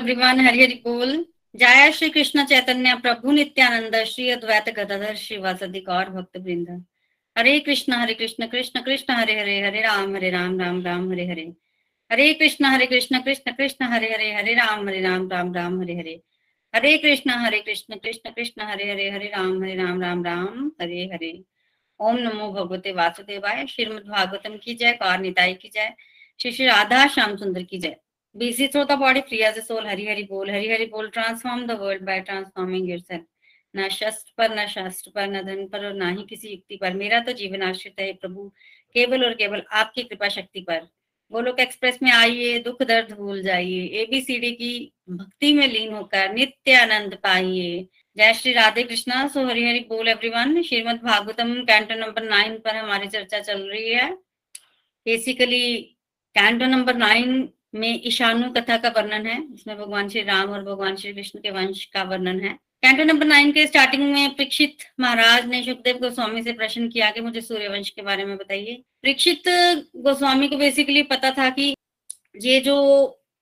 Everyone Hari Hari बोल जय श्री कृष्ण चैतन्य प्रभु नित्यानंद श्री अद्वैत गदाधर शिवासदि गौर भक्त वृंद हरे कृष्ण हरे कृष्ण कृष्ण कृष्ण हरे हरे हरे राम हरे राम राम राम हरे हरे हरे कृष्ण हरे कृष्ण कृष्ण कृष्ण हरे हरे हरे राम हरे राम राम राम हरे हरे हरे कृष्ण हरे कृष्ण कृष्ण कृष्ण हरे हरे हरे राम हरे राम राम राम हरे हरे ओम नमो भगवते वासुदेवाय श्रीमद भागवतम की जय कार निताई की जय श्री श्री राधा श्याम सुंदर की जय busy through the body, free as a soul. Hari hari bol, hari hari bol, transform the world by transforming yourself. ना शस्त्र पर ना शास्त्र पर ना धन पर और ना ही किसी युक्ति पर मेरा तो जीवन आश्रित है प्रभु, केवल और केवल आपकी कृपा शक्ति पर। गोलोक एक्सप्रेस में आइए, दुख दर्द भूल जाइए एबीसीडी की भक्ति में लीन होकर नित्य आनंद पाइए। जय श्री राधे कृष्णा। सो हरि हरि बोल everyone Shrimad Bhagavatam canto number nine पर हमारी चर्चा चल रही है। बेसिकली कैंटो नंबर नाइन में ईशानु कथा का वर्णन है, जिसमें भगवान श्री राम और भगवान श्री कृष्ण के वंश का वर्णन है। कैंटो नंबर नाइन के स्टार्टिंग में परीक्षित महाराज ने सुखदेव गोस्वामी से प्रश्न किया कि मुझे सूर्यवंश के बारे में बताइए। परीक्षित गोस्वामी को बेसिकली पता था कि ये जो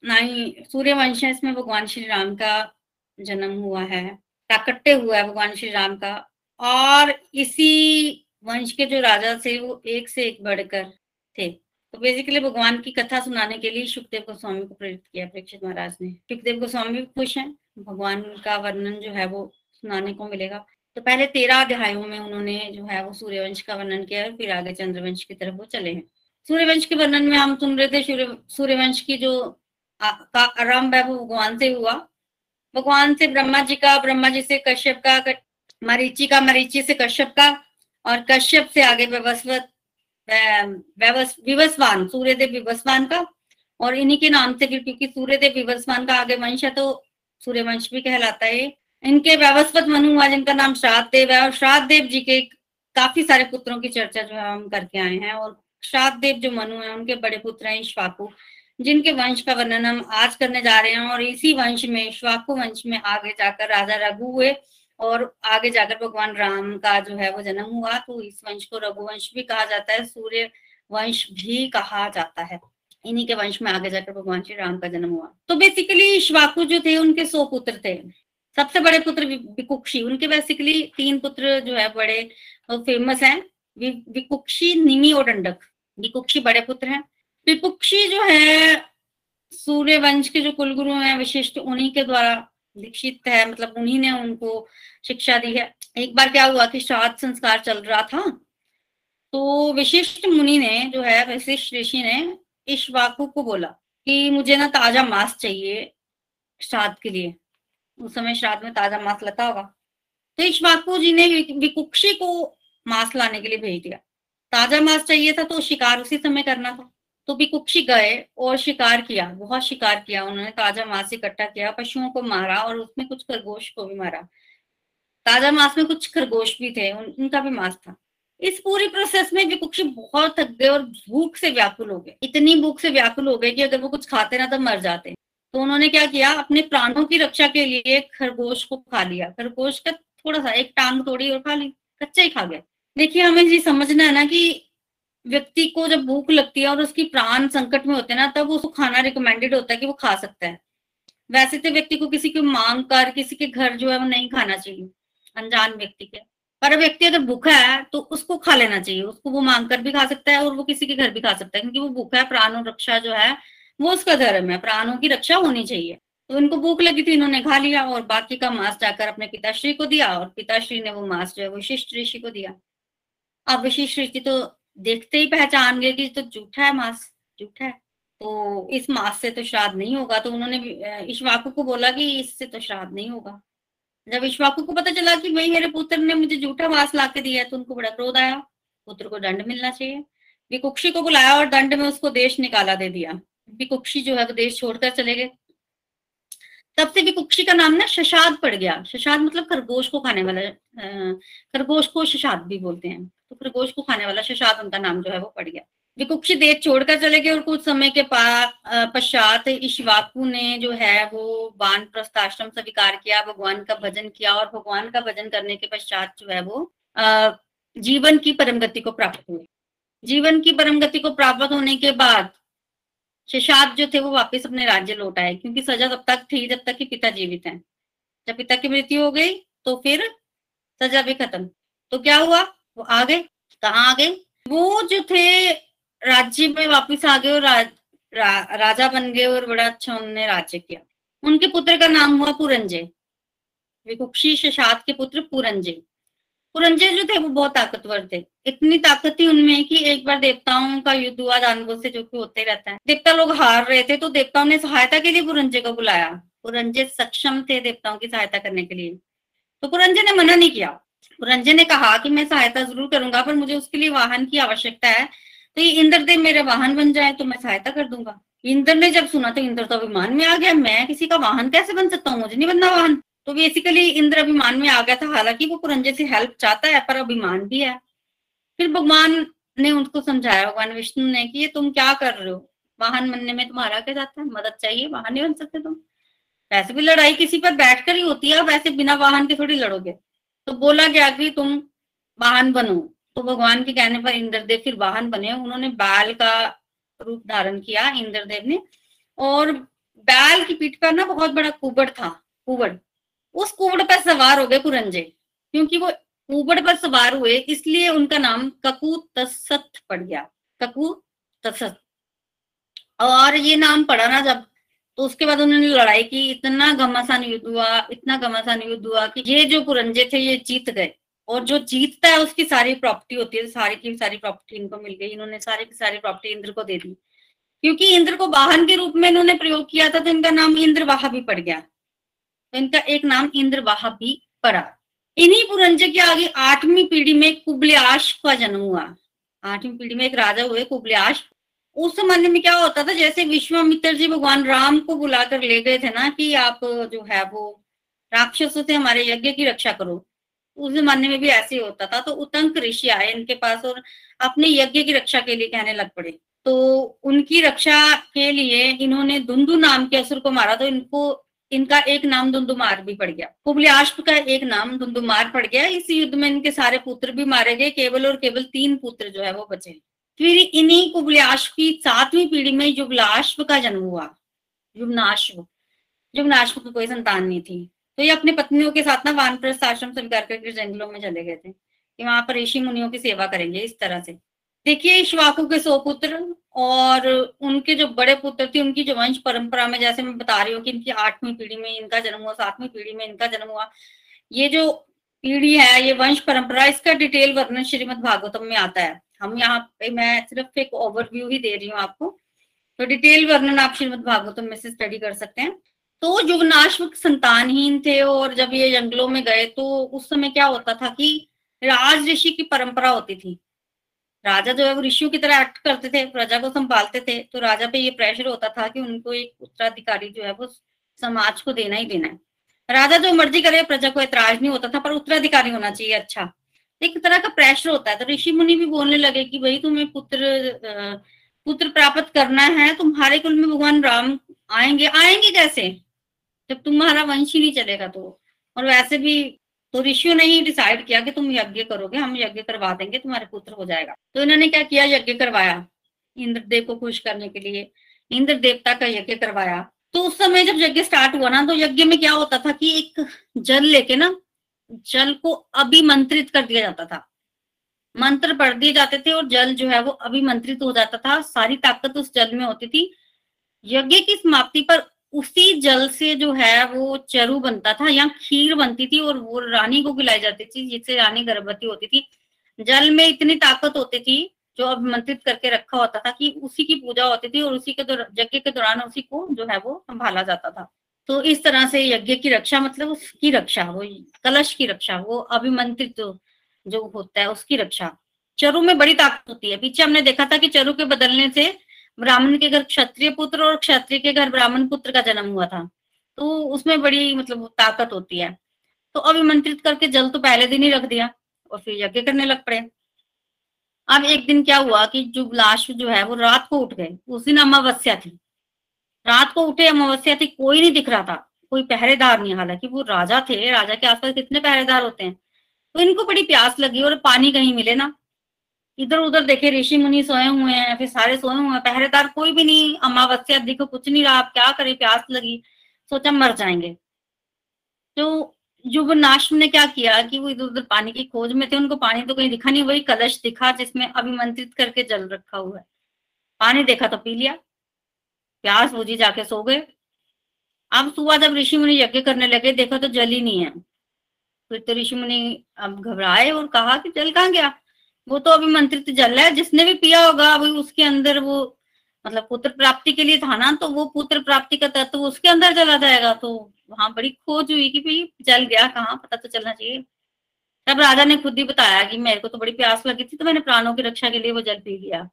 नाई सूर्यवंश है, इसमें भगवान श्री राम का जन्म हुआ है, प्राकट्य हुआ है भगवान श्री राम का। और इसी वंश के जो राजा थे, वो एक से एक बढ़कर थे। तो बेसिकली भगवान की कथा सुनाने के लिए सुखदेव गोस्वामी को प्रेरित किया परीक्षित महाराज ने। सुखदेव गोस्वामी भी खुश हैं, भगवान का वर्णन जो है वो सुनाने को मिलेगा। तो पहले तेरह अध्यायों में उन्होंने जो है वो सूर्यवंश का वर्णन किया है फिर आगे चंद्रवंश की तरफ़ वो चले हैं। सूर्यवंश के वर्णन में हम सुन रहे थे सूर्यवंश की जो का आरंभ है वो भगवान से हुआ। भगवान से ब्रह्मा जी का, ब्रह्मा जी से कश्यप का मरीची का, मरीची से कश्यप का और कश्यप से आगे व्यवस्वत विवस्वान, सूर्यदेव विवस्वान का, और इन्हीं के नाम से फिर क्योंकि सूर्यदेव विवस्वान का आगे वंश है तो सूर्यवंश भी कहलाता है। इनके व्यवस्पत मनु हुआ, जिनका नाम श्राद्ध देव है, और श्राद्ध देव जी के काफ़ी सारे पुत्रों की चर्चा जो है, हम करके आए हैं, और श्राद्ध देव जो मनु है, उनके बड़े पुत्र हैं, श्वाकु, जिनके वंश का वर्णन हम आज करने जा रहे हैं, और इसी वंश में, श्वाकु वंश में आगे जाकर राजा रघु हुए और आगे जाकर भगवान राम का जो है वो जन्म हुआ तो इस वंश को रघुवंश भी कहा जाता है, सूर्य वंश भी कहा जाता है। इन्हीं के वंश में आगे जाकर भगवान श्री राम का जन्म हुआ। तो बेसिकली श्वाकु जो थे, उनके सौ पुत्र थे। सबसे बड़े पुत्र विकुक्षी, उनके बेसिकली तीन पुत्र जो है बड़े फ़ेमस हैं। विकुक्षी, निमी और दंडक। विकुक्षी बड़े पुत्र हैं। विपुक्षी जो है, सूर्य वंश के जो कुलगुरु हैं, विशिष्ट, उन्हीं के द्वारा दीक्षित है मतलब उन्हीं ने उनको शिक्षा दी है। एक बार क्या हुआ कि श्राद्ध संस्कार चल रहा था तो विशिष्ट मुनि ने जो है वशिष्ठ ऋषि ने इश्वाकु को बोला कि मुझे ना ताज़ा मांस चाहिए श्राद्ध के लिए। उस समय श्राद्ध में ताज़ा मांस लता होगा। तो इश्वाकु जी ने विकुक्षी को मांस लाने के लिए भेज दिया। ताज़ा मांस चाहिए था तो शिकार उसी समय करना था। तो भी कुक्षी गए और शिकार किया बहुत शिकार किया। उन्होंने ताज़ा मांस इकट्ठा किया पशुओं को मारा और उसमें कुछ खरगोश को भी मारा। ताज़ा मांस में कुछ खरगोश भी थे उन, उनका भी मांस था। इस पूरी प्रोसेस में विकुक्षी बहुत थक गए और भूख से व्याकुल हो गए। इतनी भूख से व्याकुल हो गए कि अगर वो कुछ खाते ना तो मर जाते। तो उन्होंने क्या किया अपने प्राणों की रक्षा के लिए खरगोश को खा लिया। खरगोश का थोड़ा सा एक टांग तोड़ी और खा ली कच्चा ही खा गया। देखिए हमें ये समझना है ना कि व्यक्ति को जब भूख लगती है और उसकी प्राण संकट में होते हैं ना, तब उसको खाना रिकमेंडेड होता है कि वो खा सकता है। वैसे तो व्यक्ति को किसी को मांग कर, किसी के घर जो है वो नहीं खाना चाहिए, अनजान व्यक्ति के। पर व्यक्ति अगर भूखा है तो उसको खा लेना चाहिए, उसको वो मांग कर भी खा सकता है और वो किसी के घर भी खा सकता है, क्योंकि वो भूखा है, प्राणों रक्षा जो है, वो उसका धर्म है, प्राणों की रक्षा होनी चाहिए। तो इनको भूख लगी थी, इन्होंने खा लिया और बाकी का मांस जाकर अपने पिताश्री को दिया और पिताश्री ने वो मांस जो है वशिष्ठ ऋषि को दिया। अब वशिष्ठ ऋषि तो देखते ही पहचान गए कि तो झूठा है मांस, झूठा है। तो इस मास से तो श्राद्ध नहीं होगा। तो उन्होंने ईश्वाकु को बोला कि इससे तो श्राद्ध नहीं होगा। जब ईश्वाकु को पता चला कि भाई मेरे पुत्र ने मुझे झूठा मांस ला के दिया है तो उनको बड़ा क्रोध आया। पुत्र को दंड मिलना चाहिए। विकुक्षी को बुलाया और दंड में उसको देश निकाला दे दिया। विकुक्षी जो है, वो देश छोड़कर चले गए। तब से विकुक्षी का नाम ना शशाद पड़ गया। शशाद मतलब खरगोश को खाने वाला खरगोश को शशाद भी बोलते हैं। तो को खाने वाला शशाद उनका नाम जो है वो पड़ गया। विकुक्षी देश छोड़कर चले गए और कुछ समय के पश्चात ईश्वाकु ने जो है वो वान प्रस्थाश्रम स्वीकार किया, भगवान का भजन किया और भगवान का भजन करने के पश्चात जो है वो जीवन की परम गति को प्राप्त हुए। जीवन की परम गति को प्राप्त होने के बाद शशाद जो थे वो वापस अपने राज्य लौट आए, क्योंकि सजा तब तक थी, जब तक कि पिता जीवित हैं। जब पिता की मृत्यु हो गई तो फिर सजा भी खत्म। तो क्या हुआ? वो आ गए? कहाँ आ गए? वो जो थे राज्य में वापिस आ गए और रा, रा, राजा बन गए और बड़ा अच्छा उन्होंने राज्य किया। उनके पुत्र का नाम हुआ पुरंजय विकुक्षी शशाद के पुत्र पुरंजय पुरंजय जो थे वो बहुत ताकतवर थे। इतनी ताकत थी उनमें कि एक बार देवताओं का युद्ध हुआ जानवर से जो कि होते रहता है। देवता लोग हार रहे थे तो देवताओं ने सहायता के लिए पुरंजय को बुलाया। पुरंजय सक्षम थे देवताओं की सहायता करने के लिए। तो पुरंजय ने मना नहीं किया। पुरंजय ने कहा कि मैं सहायता ज़रूर करूँगा, पर मुझे उसके लिए वाहन की आवश्यकता है। तो ये इंद्रदेव मेरे वाहन बन जाए तो मैं सहायता कर दूँगा। इंद्र ने जब सुना तो इंद्र तो अभिमान में आ गया, मैं किसी का वाहन कैसे बन सकता हूँ? मुझे नहीं बनना वाहन। तो बेसिकली इंद्र अभिमान में आ गया था, हालाँकि वो पुरंजय से हेल्प चाहता है, पर अभिमान भी है। फिर भगवान ने उनको समझाया, भगवान विष्णु ने कि ये तुम क्या कर रहे हो? वाहन बनने में तुम्हारा क्या जाता है? मदद चाहिए, वाहन नहीं बन सकते तुम। वैसे भी लड़ाई किसी पर बैठकर ही होती है वैसे बिना वाहन के थोड़ी लड़ोगे। तो बोला गया कि तुम वाहन बनो। तो भगवान के कहने पर इंद्रदेव फिर वाहन बने। उन्होंने बैल का रूप धारण किया इंद्रदेव ने। और बैल की पीठ पर ना बहुत बड़ा कुबड़ था, कुबड़। उस कुबड़ पर सवार हो गए पुरंजे, क्योंकि वो कुबड़ पर सवार हुए, इसलिए उनका नाम ककू तसत पड़ गया। ककू तसत। और ये नाम पड़ा ना जब तो उसके बाद उन्होंने लड़ाई की, इतना घमासान युद्ध हुआ, इतना घमासान युद्ध हुआ कि ये जो पुरंजे थे, ये जीत गए। और जो जीतता है, उसकी सारी प्रॉपर्टी होती है, सारी की सारी प्रॉपर्टी इनको मिल गई, इन्होंने सारी की सारी प्रॉपर्टी इंद्र को दे दी। क्योंकि इंद्र को वाहन के रूप में इन्होंने प्रयोग किया था तो इनका नाम इंद्र वाह भी पड़ गया। तो इनका एक नाम इंद्र वाह भी पड़ा। इन्हीं पुरंजे के आगे आठवीं पीढ़ी में कुबल्याश का जन्म हुआ। आठवीं पीढ़ी में एक राजा हुए कुबल्याश उस जमाने में क्या होता था, जैसे विश्वामित्र जी भगवान राम को बुलाकर ले गए थे ना कि आप जो है वो राक्षसों से हमारे यज्ञ की रक्षा करो। उस जमाने में भी ऐसे होता था। तो उतंक ऋषि आए इनके पास और अपने यज्ञ की रक्षा के लिए कहने लग पड़े। तो उनकी रक्षा के लिए इन्होंने धुंधु नाम के असुर को मारा तो इनको, इनका एक नाम धुंधुमार भी पड़ गया। कुबलियाश्व का एक नाम धुंधुमार पड़ गया। इस युद्ध में इनके सारे पुत्र भी मारे गए, केवल और केवल तीन पुत्र जो है वो बचे। फिर इन्हीं कुबलाश्व की सातवीं पीढ़ी में युगलाश्व का जन्म हुआ युगनाश्व युगनाश्व की कोई संतान नहीं थी। तो ये अपने पत्नियों के साथ ना वानप्रस्थ आश्रम स्वीकार करके जंगलों में चले गए थे। कि वहाँ पर ऋषि मुनियों की सेवा करेंगे इस तरह से। देखिए, इश्वाकु के सौ पुत्र और उनके जो बड़े पुत्र थे, उनकी जो वंश परंपरा में जैसे मैं बता रही हूँ कि इनकी आठवीं पीढ़ी में इनका जन्म हुआ, सातवीं पीढ़ी में इनका जन्म हुआ। ये जो पीढ़ी है, ये वंश परंपरा, इसका डिटेल वर्णन श्रीमद भागवतम में आता है। हम यहाँ पे मैं सिर्फ़ एक ओवरव्यू ही दे रही हूँ आपको। तो डिटेल वर्णन आप श्रीमद भागवतम में से स्टडी कर सकते हैं। तो युगनाश्व संतानहीन थे और जब ये जंगलों में गए तो उस समय क्या होता था कि राज ऋषि की परंपरा होती थी। राजा जो है वो ऋषियों की तरह एक्ट करते थे, प्रजा को संभालते थे। तो राजा पे ये प्रेशर होता था कि उनको एक उत्तराधिकारी जो है वो समाज को देना ही देना है। राजा जो मर्ज़ी करे, प्रजा को ऐतराज नहीं होता था, पर उत्तराधिकारी होना चाहिए अच्छा। एक तरह का प्रेशर होता है। तो ऋषि मुनि भी बोलने लगे कि भाई तुम्हें पुत्र पुत्र प्राप्त करना है, तुम्हारे कुल में भगवान राम आएँगे। आएँगे कैसे? जब तुम्हारा वंश ही नहीं चलेगा तो। और वैसे भी तो ऋषियों ने ही डिसाइड किया कि तुम यज्ञ करोगे, हम यज्ञ करवा देंगे, तुम्हारे पुत्र हो जाएगा। तो इन्होंने क्या किया? यज्ञ करवाया इंद्रदेव को खुश करने के लिए। इंद्र देवता का यज्ञ करवाया। तो उस समय जब यज्ञ स्टार्ट हुआ ना तो यज्ञ में क्या होता था कि एक जल लेके ना जल को अभिमंत्रित कर दिया जाता था। मंत्र पढ़ दिए जाते थे और जल जो है वो अभिमंत्रित हो जाता था। सारी ताकत उस जल में होती थी। यज्ञ की समाप्ति पर उसी जल से जो है वो चरु बनता था या खीर बनती थी और वो रानी को खिलाई जाती थी जिससे रानी गर्भवती होती थी। जल में इतनी ताकत होती थी, जो अभिमंत्रित करके रखा होता था कि उसी की पूजा होती थी और उसी के यज्ञ के दौरान उसी को जो है वो संभाला जाता था। तो इस तरह से यज्ञ की रक्षा मतलब उसकी रक्षा वो कलश की रक्षा वो अभिमंत्रित जो, जो होता है उसकी रक्षा। चरु में बड़ी ताकत होती है। पीछे हमने देखा था कि चरु के बदलने से ब्राह्मण के घर क्षत्रिय पुत्र और क्षत्रिय के घर ब्राह्मण पुत्र का जन्म हुआ था। तो उसमें बड़ी मतलब ताकत होती है। तो अभिमंत्रित करके जल तो पहले दिन ही रख दिया और फिर यज्ञ करने लग पड़े। अब एक दिन क्या हुआ कि जो लाश जो है वो रात को उठ गए उस दिन अमावस्या थी। रात को उठे, अमावस्या थी, कोई नहीं दिख रहा था। कोई पहरेदार नहीं, हालाँकि वो राजा थे, राजा के आसपास कितने पहरेदार होते हैं। तो इनको बड़ी प्यास लगी और पानी कहीं मिले ना। इधर उधर देखे ऋषि मुनि सोए हुए हैं, फिर सारे सोए हुए हैं। पहरेदार कोई भी नहीं, अमावस्या, देखो, कुछ नहीं रहा आप क्या करे, प्यास लगी। सोचा मर जाएँगे। तो नाश ने क्या किया कि वो इधर उधर पानी की खोज में थे, उनको पानी तो कहीं दिखा नहीं, वही कलश दिखा जिसमें अभिमंत्रित करके जल रखा हुआ है। पानी देखा तो पी लिया। प्यास बुझी जाके सो गए। अब सुबह जब ऋषि मुनि यज्ञ करने लगे, देखा तो जल ही नहीं है। फिर तो ऋषि मुनि अब घबराए और कहा कि जल कहाँ गया? वो तो अभिमंत्रित जल है, जिसने भी पिया होगा, अभी उसके अंदर वो मतलब पुत्र प्राप्ति के लिए था ना तो वो पुत्र प्राप्ति का तत्व उसके अंदर चला जाएगा। तो वहाँ बड़ी खोज हुई कि भाई जल गया कहाँ, पता तो चलना चाहिए। तब राजा ने खुद ही बताया कि मेरे को तो बड़ी प्यास लगी थी तो मैंने प्राणों की रक्षा के लिए वो जल पी लिया।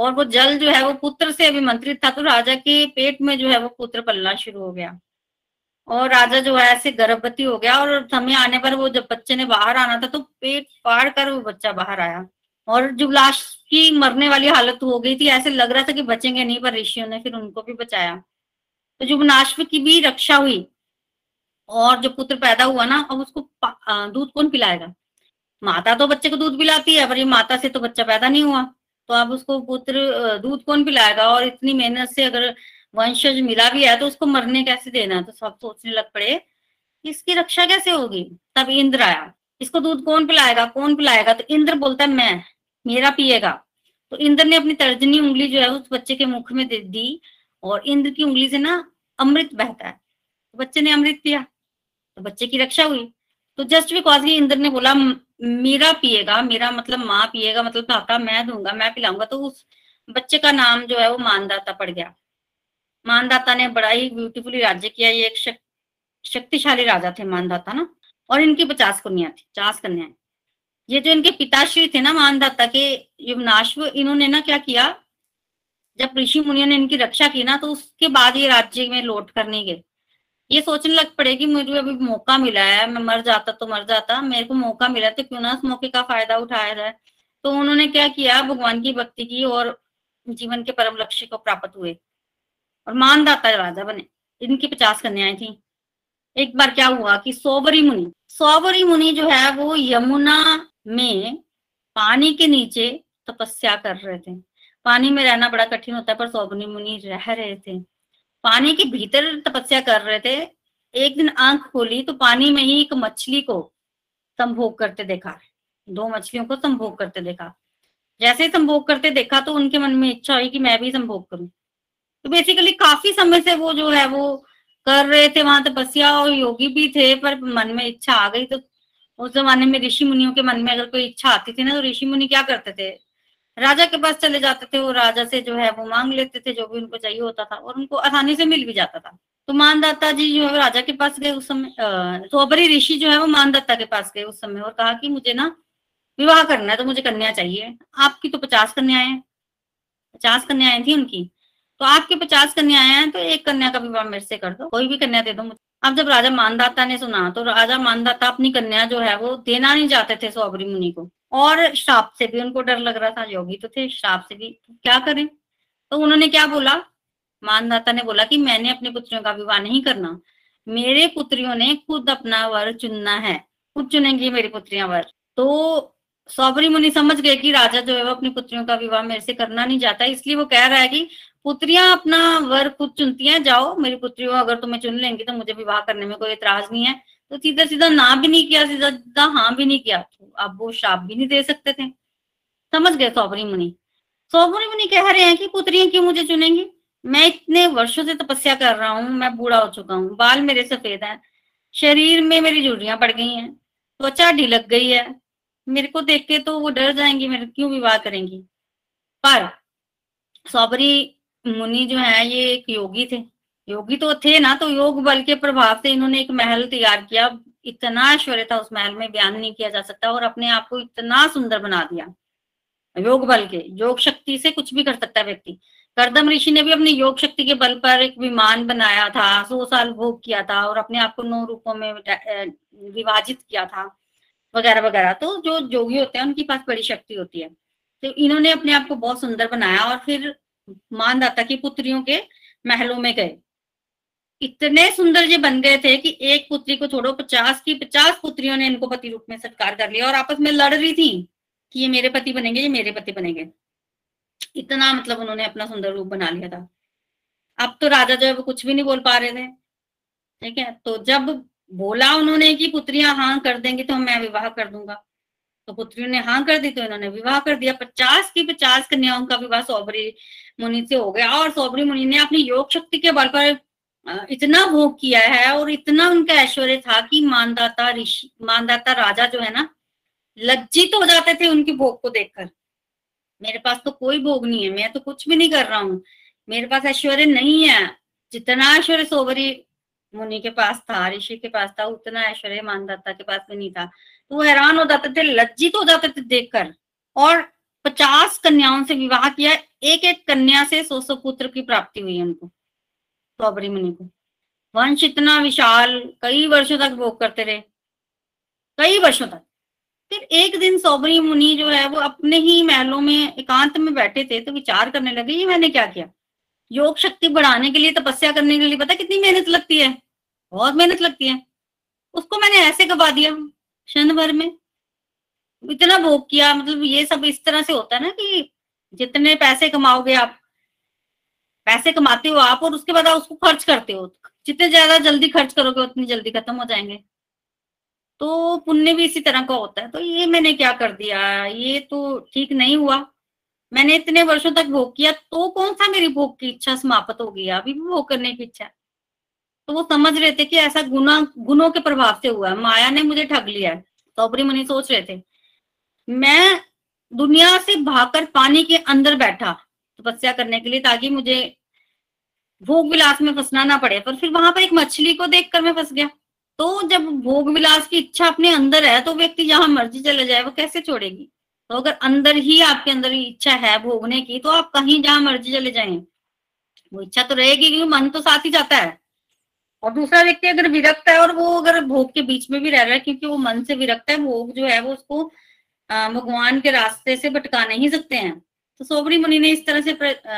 और वो जल जो है वो पुत्र से अभिमंत्रित था तो राजा के पेट में जो है वो पुत्र पलना शुरू हो गया। और राजा जो है ऐसे गर्भवती हो गया और समय आने पर वो जब बच्चे ने बाहर आना था तो पेट फाड़ कर वो बच्चा बाहर आया। और जब लाश की मरने वाली हालत हो गई थी, ऐसे लग रहा था कि बचेंगे नहीं, पर ऋषियों ने फिर उनको भी बचाया। तो जब नाश्व की भी रक्षा हुई और जो पुत्र पैदा हुआ ना, अब उसको दूध कौन पिलाएगा? माता तो बच्चे को दूध पिलाती है, पर ये माता से तो बच्चा पैदा नहीं हुआ। तो अब उसको पुत्र दूध कौन पिलाएगा? और इतनी मेहनत से अगर वंशज मिला भी है तो उसको मरने कैसे देना तो सब सोचने लग पड़े, इसकी रक्षा कैसे होगी? तब इंद्र आया। इसको दूध कौन पिलाएगा? कौन पिलाएगा? तो इंद्र बोलता है मैं, मेरा पिएगा। तो इंद्र ने अपनी तर्जनी उंगली जो है, उस बच्चे के मुख में दे दी और इंद्र की उंगली से ना अमृत बहता है। तो बच्चे ने अमृत पिया तो बच्चे की रक्षा हुई। तो जस्ट बिकॉज़ ही इंद्र ने बोला मेरा पिएगा मेरा मतलब माँ पिएगा मतलब काका मैं दूँगा मैं पिलाऊँगा तो उस बच्चे का नाम जो है वो मानदाता पड़ गया। मानदाता ने बड़ा ही ब्यूटीफुली राज्य किया ये एक शक, शक्तिशाली राजा थे मानदाता ना और इनकी पचास कन्या थी पचास कन्याएँ। ये जो इनके पिताश्री थे ना मानदाता के युवनाश्व इन्होंने ना क्या किया जब ऋषि मुनियों ने इनकी रक्षा की ना तो उसके बाद ये राज्य में लौट कर नहीं गए। ये सोचने लग पड़े कि मुझे अभी मौका मिला है, मैं मर जाता तो मर जाता, मेरे को मौका मिला तो क्यों ना उस मौके का फ़ायदा उठाया जाए? तो उन्होंने क्या किया? भगवान की भक्ति की और जीवन के परम लक्ष्य को प्राप्त हुए। और मानदाता राजा बने। इनकी पचास कन्याएँ थी। एक बार क्या हुआ कि सोबरी मुनि सोबरी मुनि जो है वो यमुना में पानी के नीचे तपस्या कर रहे थे। पानी में रहना बड़ा कठिन होता है, पर सोबरी मुनि रह रहे थे। पानी के भीतर तपस्या कर रहे थे। एक दिन आँख खोली तो पानी में ही एक मछली को संभोग करते देखा। दो मछलियों को संभोग करते देखा। जैसे ही संभोग करते देखा तो उनके मन में इच्छा हुई कि मैं भी संभोग करूँ। तो बेसिकली काफ़ी समय से वो जो है वो कर रहे थे, वहाँ तपस्या और योगी भी थे, पर मन में इच्छा आ गई तो उस जमाने में ऋषि मुनियों के मन में अगर कोई इच्छा आती थी ना तो ऋषि मुनि क्या करते थे? राजा के पास चले जाते थे, वो राजा से जो है वो मांग लेते थे, जो भी उनको चाहिए होता था, और उनको आसानी से मिल भी जाता था। तो मानदाता जी जो है राजा के पास गए उस समय तो अबरी ऋषि जो है वो मानदाता के पास गए उस समय और कहा कि मुझे ना विवाह करना है तो मुझे कन्या चाहिए। आपकी तो पचास कन्याएँ पचास कन्याएँ थी उनकी। तो आपके पचास कन्याएँ हैं तो एक कन्या का विवाह मेरे से कर दो, कोई भी कन्या दे दो मुझे। अब जब राजा मानदाता ने सुना तो राजा मानदाता अपनी कन्या जो है वो देना नहीं चाहते थे सोबरी मुनि को। और श्राप से भी उनको डर लग रहा था, योगी तो थे, श्राप से भी। तो क्या करें? तो उन्होंने क्या बोला? मानदाता ने बोला कि मैंने अपने पुत्रियों का विवाह नहीं करना। मेरे पुत्रियों ने खुद अपना वर चुनना है। खुद चुनेंगी मेरी पुत्रियाँ वर। तो सौबरी मुनि समझ गए कि राजा जो है वो अपनी पुत्रियों का विवाह मेरे से करना नहीं चाहता। इसलिए वो कह रहा है कि पुत्रियाँ अपना वर खुद चुनती हैं, जाओ, मेरी पुत्रियों अगर तुम्हें चुन लेंगी तो मुझे विवाह करने में कोई एतराज़ नहीं है। तो सीधा सीधा ना भी नहीं किया, सीधा सीधा हाँ भी नहीं किया तो अब वो शाप भी नहीं दे सकते थे। समझ गए सौबरी मुनि? सौबरी मुनि कह रहे हैं कि पुत्रियाँ क्यों मुझे चुनेंगी? मैं इतने वर्षों से तपस्या कर रहा हूँ, मैं बूढ़ा हो चुका हूँ, बाल मेरे सफ़ेद हैं, शरीर में मेरी झुर्रियाँ पड़ गई हैं, त्वचा ढिलक गई है। मेरे को देख के तो वो डर जाएँगी, मेरे क्यों विवाह करेंगी? पर सौबरी मुनि जो है, ये एक योगी थे। योगी तो थे ना तो योग बल के प्रभाव से इन्होंने एक महल तैयार किया। इतना ऐश्वर्य था उस महल में, बयान नहीं किया जा सकता और अपने आप को इतना सुंदर बना दिया। योग बल के, योग शक्ति से कुछ भी कर सकता है व्यक्ति। करदम ऋषि ने भी अपनी योग शक्ति के बल पर एक विमान बनाया था, सौ साल भोग किया था और अपने आप को नौ रूपों में विभाजित किया था, वगैरह वगैरह। तो जो योगी होते हैं, उनके पास बड़ी शक्ति होती है। तो इन्होंने अपने आप को बहुत सुंदर बनाया और फिर मानदाता की पुत्रियों के महलों में गए। इतने सुंदर ये बन गए थे कि एक पुत्री को छोड़ो, पचास की पचास पुत्रियों ने इनको पति रूप में सत्कार कर लिया और आपस में लड़ रही थी कि ये मेरे पति बनेंगे, ये मेरे पति बनेंगे। इतना मतलब उन्होंने अपना सुंदर रूप बना लिया था। अब तो राजा जो है वो कुछ भी नहीं बोल पा रहे थे, ठीक है? तो जब बोला उन्होंने कि पुत्रियाँ हाँ कर देंगी तो मैं विवाह कर दूँगा। तो पुत्रियों ने हाँ कर दी तो इन्होंने विवाह कर दिया। पचास की पचास कन्याओं का विवाह सौबरी मुनि से हो गया और सौबरी मुनि ने अपनी योग शक्ति के बल पर इतना भोग किया है और इतना उनका ऐश्वर्य था कि मानदाता ऋषि, मानदाता राजा जो है ना, लज्जित तो हो जाते थे उनके भोग को देखकर। मेरे पास तो कोई भोग नहीं है, मैं तो कुछ भी नहीं कर रहा हूँ। मेरे पास ऐश्वर्य नहीं है। जितना ऐश्वर्य सोबरी मुनि के पास था, ऋषि के पास था, उतना ऐश्वर्य मानदाता के पास भी नहीं था। तो वो हैरान हो जाते थे, लज्जित हो जाते थे देखकर। और पचास कन्याओं से विवाह किया एक एक कन्या से सौ सौ पुत्र की प्राप्ति हुई उनको। सौबरी मुनि को वंश इतना विशाल, कई वर्षों तक भोग करते रहे। कई वर्षों तक। फिर एक दिन सौबरी मुनि जो है, वो अपने ही महलों में एकांत में बैठे थे तो विचार करने लगे, ये मैंने क्या किया? योग शक्ति बढ़ाने के लिए, तपस्या करने के लिए, पता कितनी मेहनत लगती है? बहुत मेहनत लगती है। उसको मैंने ऐसे गवा दिया क्षण भर में। इतना भोग किया मतलब ये सब इस तरह से होता है ना कि जितने पैसे कमाओगे आप पैसे कमाते हो आप और उसके बाद आप उसको खर्च करते हो। जितने ज़्यादा जल्दी खर्च करोगे, उतनी जल्दी खत्म हो जाएँगे। तो पुण्य भी इसी तरह का होता है। तो ये मैंने क्या कर दिया? ये तो ठीक नहीं हुआ। मैंने इतने वर्षों तक भोग किया तो कौन सा मेरी भोग की इच्छा समाप्त हो गई? अभी भी भोग करने की इच्छा तो वो समझ रहे थे कि ऐसा गुना गुनों के प्रभाव से हुआ है। माया ने मुझे ठग लिया है। तो मुनि सोच रहे थे। मैं दुनिया से भागकर पानी के अंदर बैठा तपस्या करने के लिए ताकि मुझे भोग विलास में फंसना ना पड़े, पर फिर वहाँ पर एक मछली को देखकर मैं फंस गया। तो जब भोग विलास की इच्छा अपने अंदर है तो व्यक्ति जहाँ मर्ज़ी चले जाए, वो कैसे छोड़ेगी? तो अगर अंदर ही आपके अंदर इच्छा है भोगने की तो आप कहीं जहाँ मर्ज़ी चले जाए। वो इच्छा तो रहेगी क्योंकि मन तो साथ ही जाता है। और दूसरा व्यक्ति अगर विरक्त है, और वो अगर भोग के बीच में भी रह रहा है, क्योंकि वो मन से विरक्त है, भोग जो है वो उसको भगवान के रास्ते से भटका नहीं सकते हैं। तो सोबरी मुनि ने इस तरह से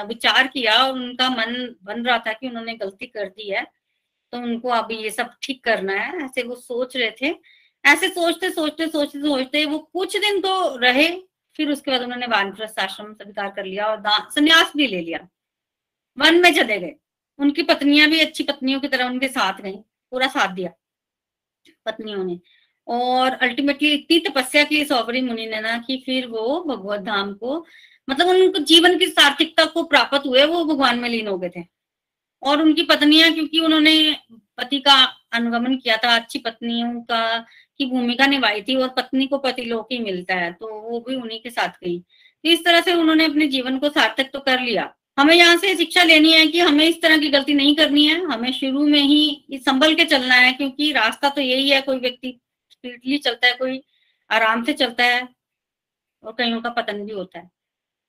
विचार किया और उनका मन बन रहा था कि उन्होंने गलती कर दी है तो उनको अभी ये सब ठीक करना है, ऐसे वो सोच रहे थे। ऐसे सोचते सोचते सोचते सोचते वो कुछ दिन तो रहे, फिर उसके बाद उन्होंने वानप्रस्थ आश्रम स्वीकार कर लिया और संन्यास भी ले लिया। वन में चले गए। उनकी पत्नियाँ भी, अच्छी पत्नियों की तरह उनके साथ गई पूरा साथ दिया पत्नियों ने। और अल्टीमेटली इतनी तपस्या की सौबरी मुनि ने ना कि फिर वो भगवत धाम को मतलब उनको जीवन की सार्थिकता को प्राप्त हुए, वो भगवान में लीन हो गए थे। और उनकी पत्नियाँ, क्योंकि उन्होंने पति का अनुगमन किया था, अच्छी पत्नियों का की भूमिका निभाई थी और पत्नी को पति लोक ही मिलता है तो वो भी उन्हीं के साथ गई। तो इस तरह से उन्होंने अपने जीवन को सार्थक तो कर लिया। हमें यहाँ से शिक्षा लेनी है कि हमें इस तरह की गलती नहीं करनी है, हमें शुरू में ही संभल के चलना है, क्योंकि रास्ता तो यही है, कोई व्यक्ति स्पीडली चलता है, कोई आराम से चलता है और कईयों का पतन भी होता है।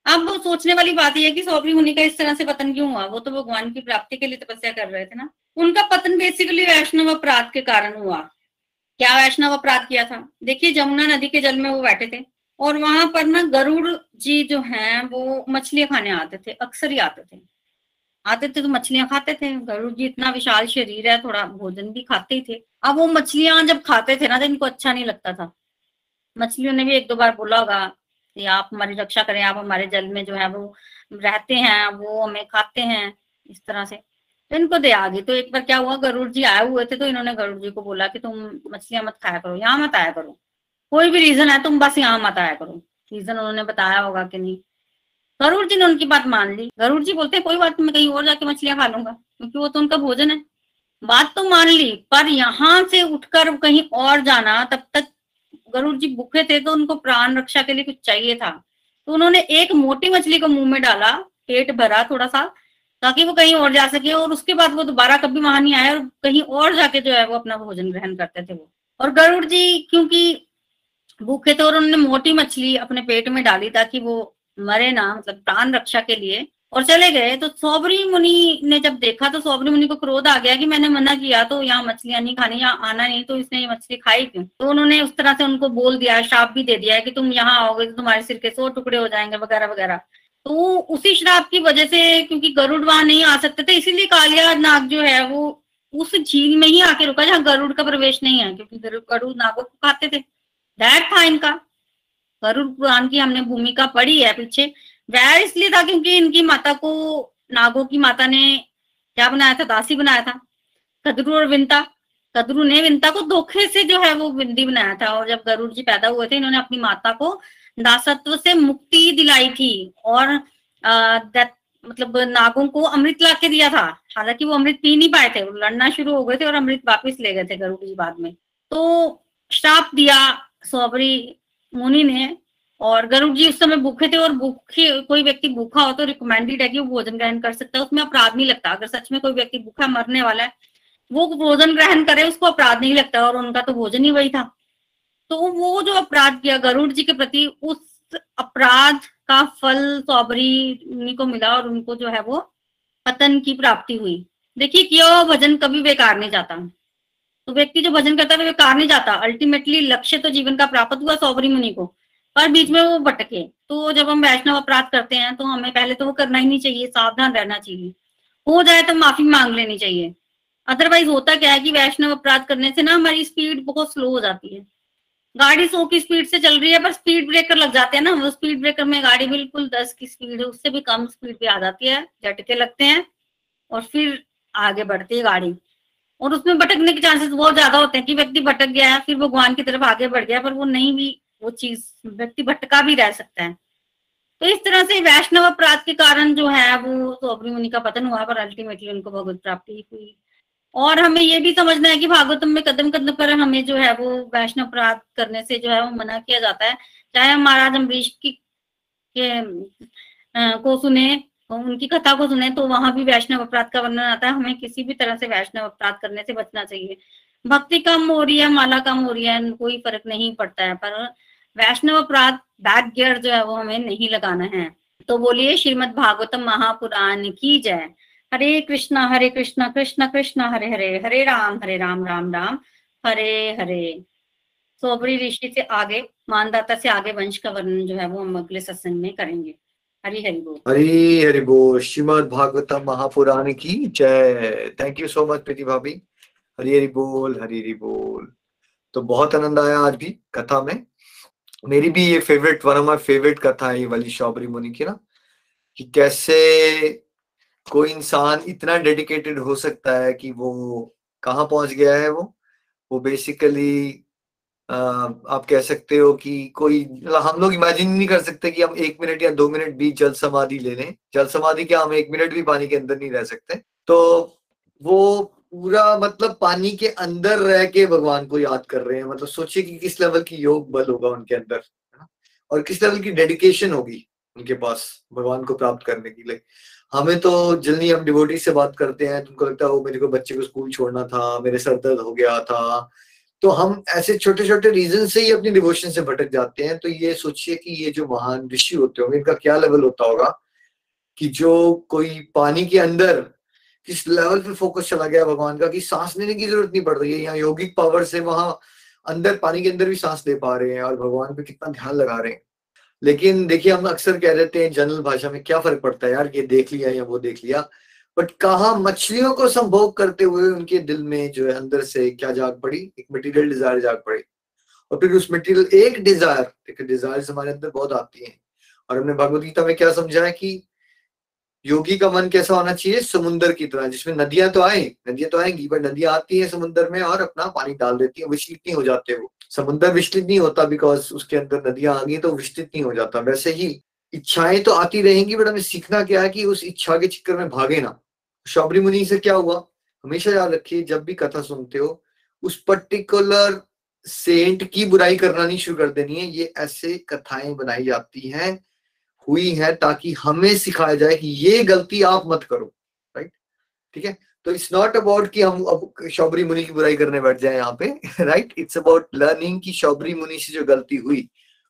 अब वो सोचने वाली बात यह है कि सौबरी मुनि का इस तरह से पतन क्यों हुआ? वो तो भगवान की प्राप्ति के लिए तपस्या कर रहे थे ना। उनका पतन बेसिकली वैष्णव अपराध के कारण हुआ। क्या वैष्णव अपराध किया था? देखिए जमुना नदी के जल में वो बैठे थे और वहाँ पर ना गरुड़ जी जो हैं, वो मछलियाँ खाने आते थे, अक्सर ही आते थे। आते थे तो मछलियाँ खाते थे। गरुड़ जी इतना विशाल शरीर है, थोड़ा भोजन भी खाते ही थे। अब वो मछलियाँ जब खाते थे ना तो इनको अच्छा नहीं लगता था। मछलियों ने भी एक दो बार बोला होगा कि आप हमारी रक्षा करें, आप हमारे जल में जो है वो रहते हैं, वो हमें खाते हैं, इस तरह से। तो इनको दे आ गई तो एक बार क्या हुआ, गरुड़ जी आए हुए थे तो इन्होंने गरुड़ जी को बोला कि तुम मछलियाँ मत खाया करो, यहाँ मत आया करो। कोई भी रीजन है, तुम बस यहाँ मत आया करो। रीजन उन्होंने बताया होगा कि नहीं। गरुड़ जी ने उनकी बात मान ली। गरुड़ जी बोलते, कोई बात मैं कहीं और जाके मछलियाँ खा लूँगा, क्योंकि वो तो उनका भोजन है। बात तो मान ली, पर यहाँ से उठकर कहीं और जाना, तब तक गरुड़ जी भूखे थे तो उनको प्राण रक्षा के लिए कुछ चाहिए था। तो उन्होंने एक मोटी मछली को मुँह में डाला, पेट भरा थोड़ा सा ताकि वो कहीं और जा सके और उसके बाद वो दोबारा कभी वहाँ नहीं आए और कहीं और जाके जो है वो अपना भोजन ग्रहण करते थे वो। और गरुड़ जी, क्योंकि भूखे थे और उन्होंने मोटी मछली अपने पेट में डाली ताकि वो मरे ना मतलब प्राण रक्षा के लिए और चले गए। तो सौबरी मुनि ने जब देखा तो सौबरी मुनि को क्रोध आ गया कि मैंने मना किया तो यहाँ मछलियाँ नहीं खानी, यहाँ आना नहीं तो इसने ये मछली खाई क्यों? तो उन्होंने उस तरह से उनको बोल दिया, श्राप भी दे दिया कि तुम यहाँ आओगे तो तुम्हारे सिर के सौ टुकड़े हो जाएँगे, वगैरह वगैरह। तो उसी श्राप की वजह से, क्योंकि गरुड़ वहाँ नहीं आ सकते थे, इसीलिए कालिया नाग जो है, वो उस झील में ही आके रुका, जहाँ गरुड़ का प्रवेश नहीं है, क्योंकि गरुड़ नागों को खाते थे। दैट था इनका गरुड़ पुराण की हमने भूमिका पढ़ी है पीछे। वह इसलिए था क्योंकि इनकी माता को नागो की माता ने क्या बनाया था? दासी बनाया था। कदरू और विंता। कदरू ने विंता को धोखे से जो है वो बिंदी बनाया था और जब गरुड़ जी पैदा हुए थे इन्होंने अपनी माता को दासत्व से मुक्ति दिलाई थी और आ, मतलब नागों को अमृत ला के दिया था। हालाँकि वो अमृत पी नहीं पाए थे लड़ना शुरू हो गए थे और अमृत वापिस ले गए थे गरुड़ जी बाद में। तो श्राप दिया सोबरी मुनि ने और गरुड़ जी, उस समय भूखे थे और भूखे, कोई व्यक्ति भूखा हो तो रिकमेंडेड है कि वो भोजन ग्रहण कर सकता है। उसमें अपराध नहीं लगता। अगर सच में कोई व्यक्ति भूखा मरने वाला है, वो भोजन ग्रहण करे, उसको अपराध नहीं लगता और उनका तो भोजन ही वही था। तो वो जो अपराध किया, गरुड़ जी के प्रति उस अपराध का फल, सौबरी को मिला और उनको जो है वो पतन की प्राप्ति हुई। देखिए, किया भजन कभी बेकार नहीं जाता। तो व्यक्ति जो भजन करता है वो बेकार नहीं जाता। अल्टीमेटली लक्ष्य तो जीवन का प्राप्त हुआ सौबरी मुनि को। पर बीच में वो भटके। तो जब हम वैष्णव अपराध करते हैं तो हमें पहले तो वो करना ही नहीं चाहिए, सावधान रहना चाहिए। हो जाए तो माफ़ी मांग लेनी चाहिए। अदरवाइज़ होता क्या है कि वैष्णव अपराध करने से ना हमारी स्पीड बहुत स्लो हो जाती है। गाड़ी सौ की स्पीड से चल रही है, पर स्पीड ब्रेकर लग जाते हैं ना। वो स्पीड ब्रेकर में गाड़ी बिल्कुल दस की स्पीड है, उससे भी कम स्पीड पे आ जाती है, झटके लगते हैं, और फिर आगे बढ़ती है गाड़ी। और उसमें भटकने के चांसेस बहुत ज़्यादा होते हैं कि व्यक्ति भटक गया है, फिर भगवान की तरफ़ आगे बढ़ गया पर वो नहीं भी वो चीज़ व्यक्ति भटका भी रह सकता है। तो इस तरह से वैष्णव अपराध के कारण जो है वो तो अपनी मुनि का पतन हुआ पर अल्टीमेटली उनको भगवत प्राप्ति हुई। और हमें ये भी समझना है कि भागवतम में कदम कदम पर हमें जो है वो वैष्णव अपराध करने से जो है वो मना किया जाता है। चाहे हम महाराज अम्बरीश की के, आ, को सुने उनकी कथा को सुने तो वहाँ भी वैष्णव अपराध का वर्णन आता है। हमें किसी भी तरह से वैष्णव अपराध करने से बचना चाहिए। भक्ति कम हो रही है माला कम हो रही है कोई फ़र्क नहीं पड़ता है पर वैष्णव अपराध बैक गियर जो है वो हमें नहीं लगाना है। तो बोलिए, श्रीमद भागवतम महापुराण की जय। हरे कृष्णा हरे कृष्णा, कृष्ण कृष्ण, हरे हरे हरे राम हरे राम राम राम, हरे हरे। सोबरी ऋषि से आगे, मानदाता से आगे वंश का वर्णन जो है वो हम अगले सत्संग में करेंगे। हरी, हरि बोल। हरी, हरि बोल। श्रीमद भागवतम महापुराण की जय। Thank you so much Preeti भाभी। हरी, हरि बोल, हरी, हरि बोल। तो बहुत आनंद आया आज भी कथा में। मेरी भी ये favourite one of my favourite कथा है ये वाली शौबरी मुनि की ना, कि कैसे कोई इंसान इतना डेडिकेटेड हो सकता है कि वो कहाँ पहुँच गया है वो? वो बेसिकली आप कह सकते हो कि कोई मतलब हम लोग इमेजिन नहीं कर सकते कि हम एक मिनट या दो मिनट भी जल समाधि ले लें। जल समाधि क्या हम एक मिनट भी पानी के अंदर नहीं रह सकते? तो वो पूरा मतलब पानी के अंदर रह के भगवान को याद कर रहे हैं। मतलब सोचिए कि किस लेवल की योग बल होगा उनके अंदर और किस लेवल की डेडिकेशन होगी उनके पास भगवान को प्राप्त करने के लिए। हमें तो जल्दी हम डिवोटी से बात करते हैं, तुमको लगता है वो मेरे को बच्चे को स्कूल छोड़ना था, मेरे सर दर्द हो गया था। तो हम ऐसे छोटे छोटे रीजन से ही अपनी डिवोशन से भटक जाते हैं। तो ये सोचिए कि ये जो महान ऋषि होते होंगे, इनका क्या लेवल होता होगा कि जो कोई पानी के अंदर किस लेवल पे फोकस चला गया भगवान का कि सांस लेने की ज़रूरत नहीं पड़ रही है। यहाँ योगिक पावर से वहाँ अंदर, पानी के अंदर भी सांस ले पा रहे हैं और भगवान पे कितना ध्यान लगा रहे हैं। लेकिन देखिए, हम अक्सर कह देते हैं जनरल भाषा में क्या फ़र्क पड़ता है यार? ये देख लिया या वो देख लिया। बट कहा मछलियों को संभोग करते हुए उनके दिल में जो है अंदर से क्या जाग पड़ी? एक मटेरियल डिज़ायर जाग पड़ी। और फिर उस मटेरियल एक डिज़ायर देखिए डिज़ायर हमारे अंदर बहुत आती है। और हमने भगवदगीता में क्या समझा है कि योगी का मन कैसा होना चाहिए? समुन्द्र की तरह, जिसमें नदियाँ तो आए, नदियाँ तो आएँगी बट नदियाँ आती है समुन्द्र में और अपना पानी डाल देती है, विचलित नहीं हो जाते वो। समुन्द्र विचलित नहीं होता बिकॉज़ उसके अंदर नदियाँ आ गई तो विचलित नहीं हो जाता। वैसे ही इच्छाएँ तो आती रहेंगी बट हमें सीखना क्या है कि उस इच्छा के चक्कर में भागे ना। शबरी मुनि से क्या हुआ? हमेशा याद रखिए, जब भी कथा सुनते हो, उस पर्टिकुलर सेंट की बुराई करना नहीं शुरू कर देनी है। ये ऐसे कथाएँ बनाई जाती हैं हुई है ताकि हमें सिखाया जाए कि ये गलती आप मत करो राइट ठीक है? तो इट्स नॉट अबाउट कि हम अब शौबरी मुनि की बुराई करने बैठ जाए यहाँ पे राइट इट्स अबाउट लर्निंग की शौबरी मुनि से जो गलती हुई,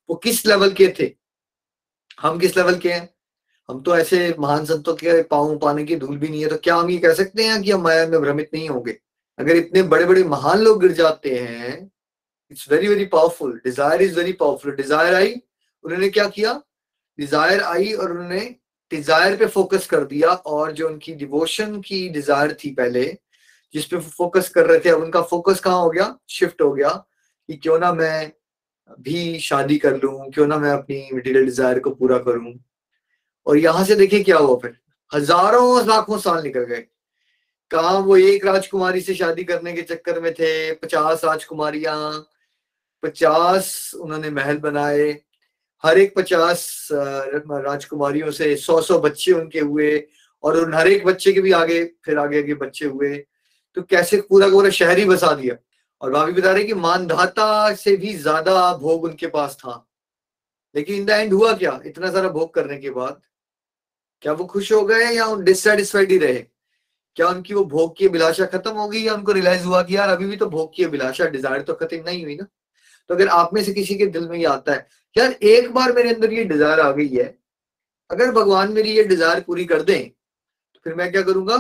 वो किस लेवल के थे? हम किस लेवल के हैं? हम तो ऐसे महान संतों के पाँव पाने की धूल भी नहीं है तो क्या हम ये कह सकते हैं कि हम माया में भ्रमित नहीं होंगे? अगर इतने बड़े बड़े महान लोग गिर जाते हैं it's very very powerful desire is very powerful desire आई, उन्होंने क्या किया? डिज़ायर आई और उन्होंने डिज़ायर पे फोकस कर दिया और जो उनकी डिवोशन की डिज़ायर थी पहले जिसपे फोकस कर रहे थे अब उनका फोकस कहाँ हो गया शिफ्ट हो गया कि क्यों ना मैं भी शादी कर लूँ क्यों ना मैं अपनी मटेरियल डिज़ायर को पूरा करूँ और यहाँ से देखिए क्या हुआ फिर हज़ारों लाखों साल निकल गए कहा वो एक राजकुमारी से शादी करने के चक्कर में थे पचास राजकुमारियाँ पचास उन्होंने महल बनाए हर एक पचास राजकुमारियों से सौ सौ बच्चे उनके हुए और उन हर एक बच्चे के भी आगे, फिर आगे आगे बच्चे हुए। तो कैसे पूरा पूरा शहर ही बसा दिया। और भाभी बता रहे कि मानधाता से भी ज़्यादा भोग उनके पास था। लेकिन इन द एंड हुआ क्या? इतना सारा भोग करने के बाद क्या वो खुश हो गए या डिससेटिस्फाइड ही रहे? क्या उनकी वो भोग की अभिलाषा खत्म हो गई या उनको रियलाइज़ हुआ कि यार अभी भी तो भोग की अभिलाषा डिज़ायर तो खत्म नहीं हुई ना? तो अगर आप में से किसी के दिल में ये आता है, यार, एक बार मेरे अंदर ये डिज़ायर आ गई है, अगर भगवान मेरी ये डिज़ायर पूरी कर दें तो फिर मैं क्या करूँगा?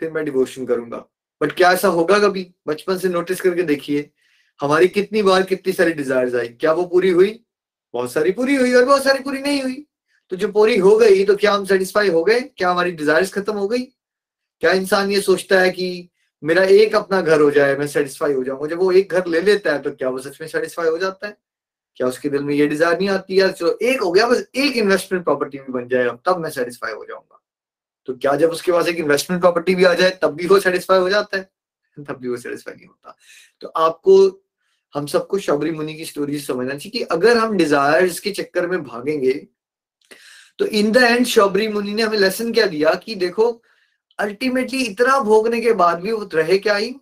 फिर मैं डिवोशन करूँगा. बट क्या ऐसा होगा कभी? बचपन से नोटिस करके देखिए, हमारी कितनी बार कितनी सारी डिज़ायर आई। क्या वो पूरी हुई? बहुत सारी पूरी हुई और बहुत सारी पूरी नहीं हुई। तो जो पूरी हो गई तो क्या हम सेटिस्फाई हो गए? क्या हमारी डिज़ायर खत्म हो गई? क्या इंसान ये सोचता है कि मेरा एक अपना घर हो जाए, मैं सेटिस्फाई हो जाऊँगा जब वो एक घर ले लेता है तो क्या वो सच में सेटिस्फाई हो जाता है? क्या उसके दिल में ये डिज़ायर नहीं आती है चलो, एक हो गया, बस एक इन्वेस्टमेंट प्रॉपर्टी भी बन जाए तब मैं सेटिस्फाई हो जाऊँगा। तो क्या जब उसके पास एक इन्वेस्टमेंट प्रॉपर्टी भी आ जाए, तब भी वो सेटिस्फाई हो जाता है? तब भी वो सेटिस्फाई नहीं होता। तो आपको, हम सबको शबरी मुनि की स्टोरी समझना चाहिए कि अगर हम डिजायर्स के चक्कर में भागेंगे तो इन द एंड शबरी मुनि ने हमें लेसन क्या दिया कि देखो अल्टीमेटली इतना भोगने के बाद भी वो रहे क्या ही?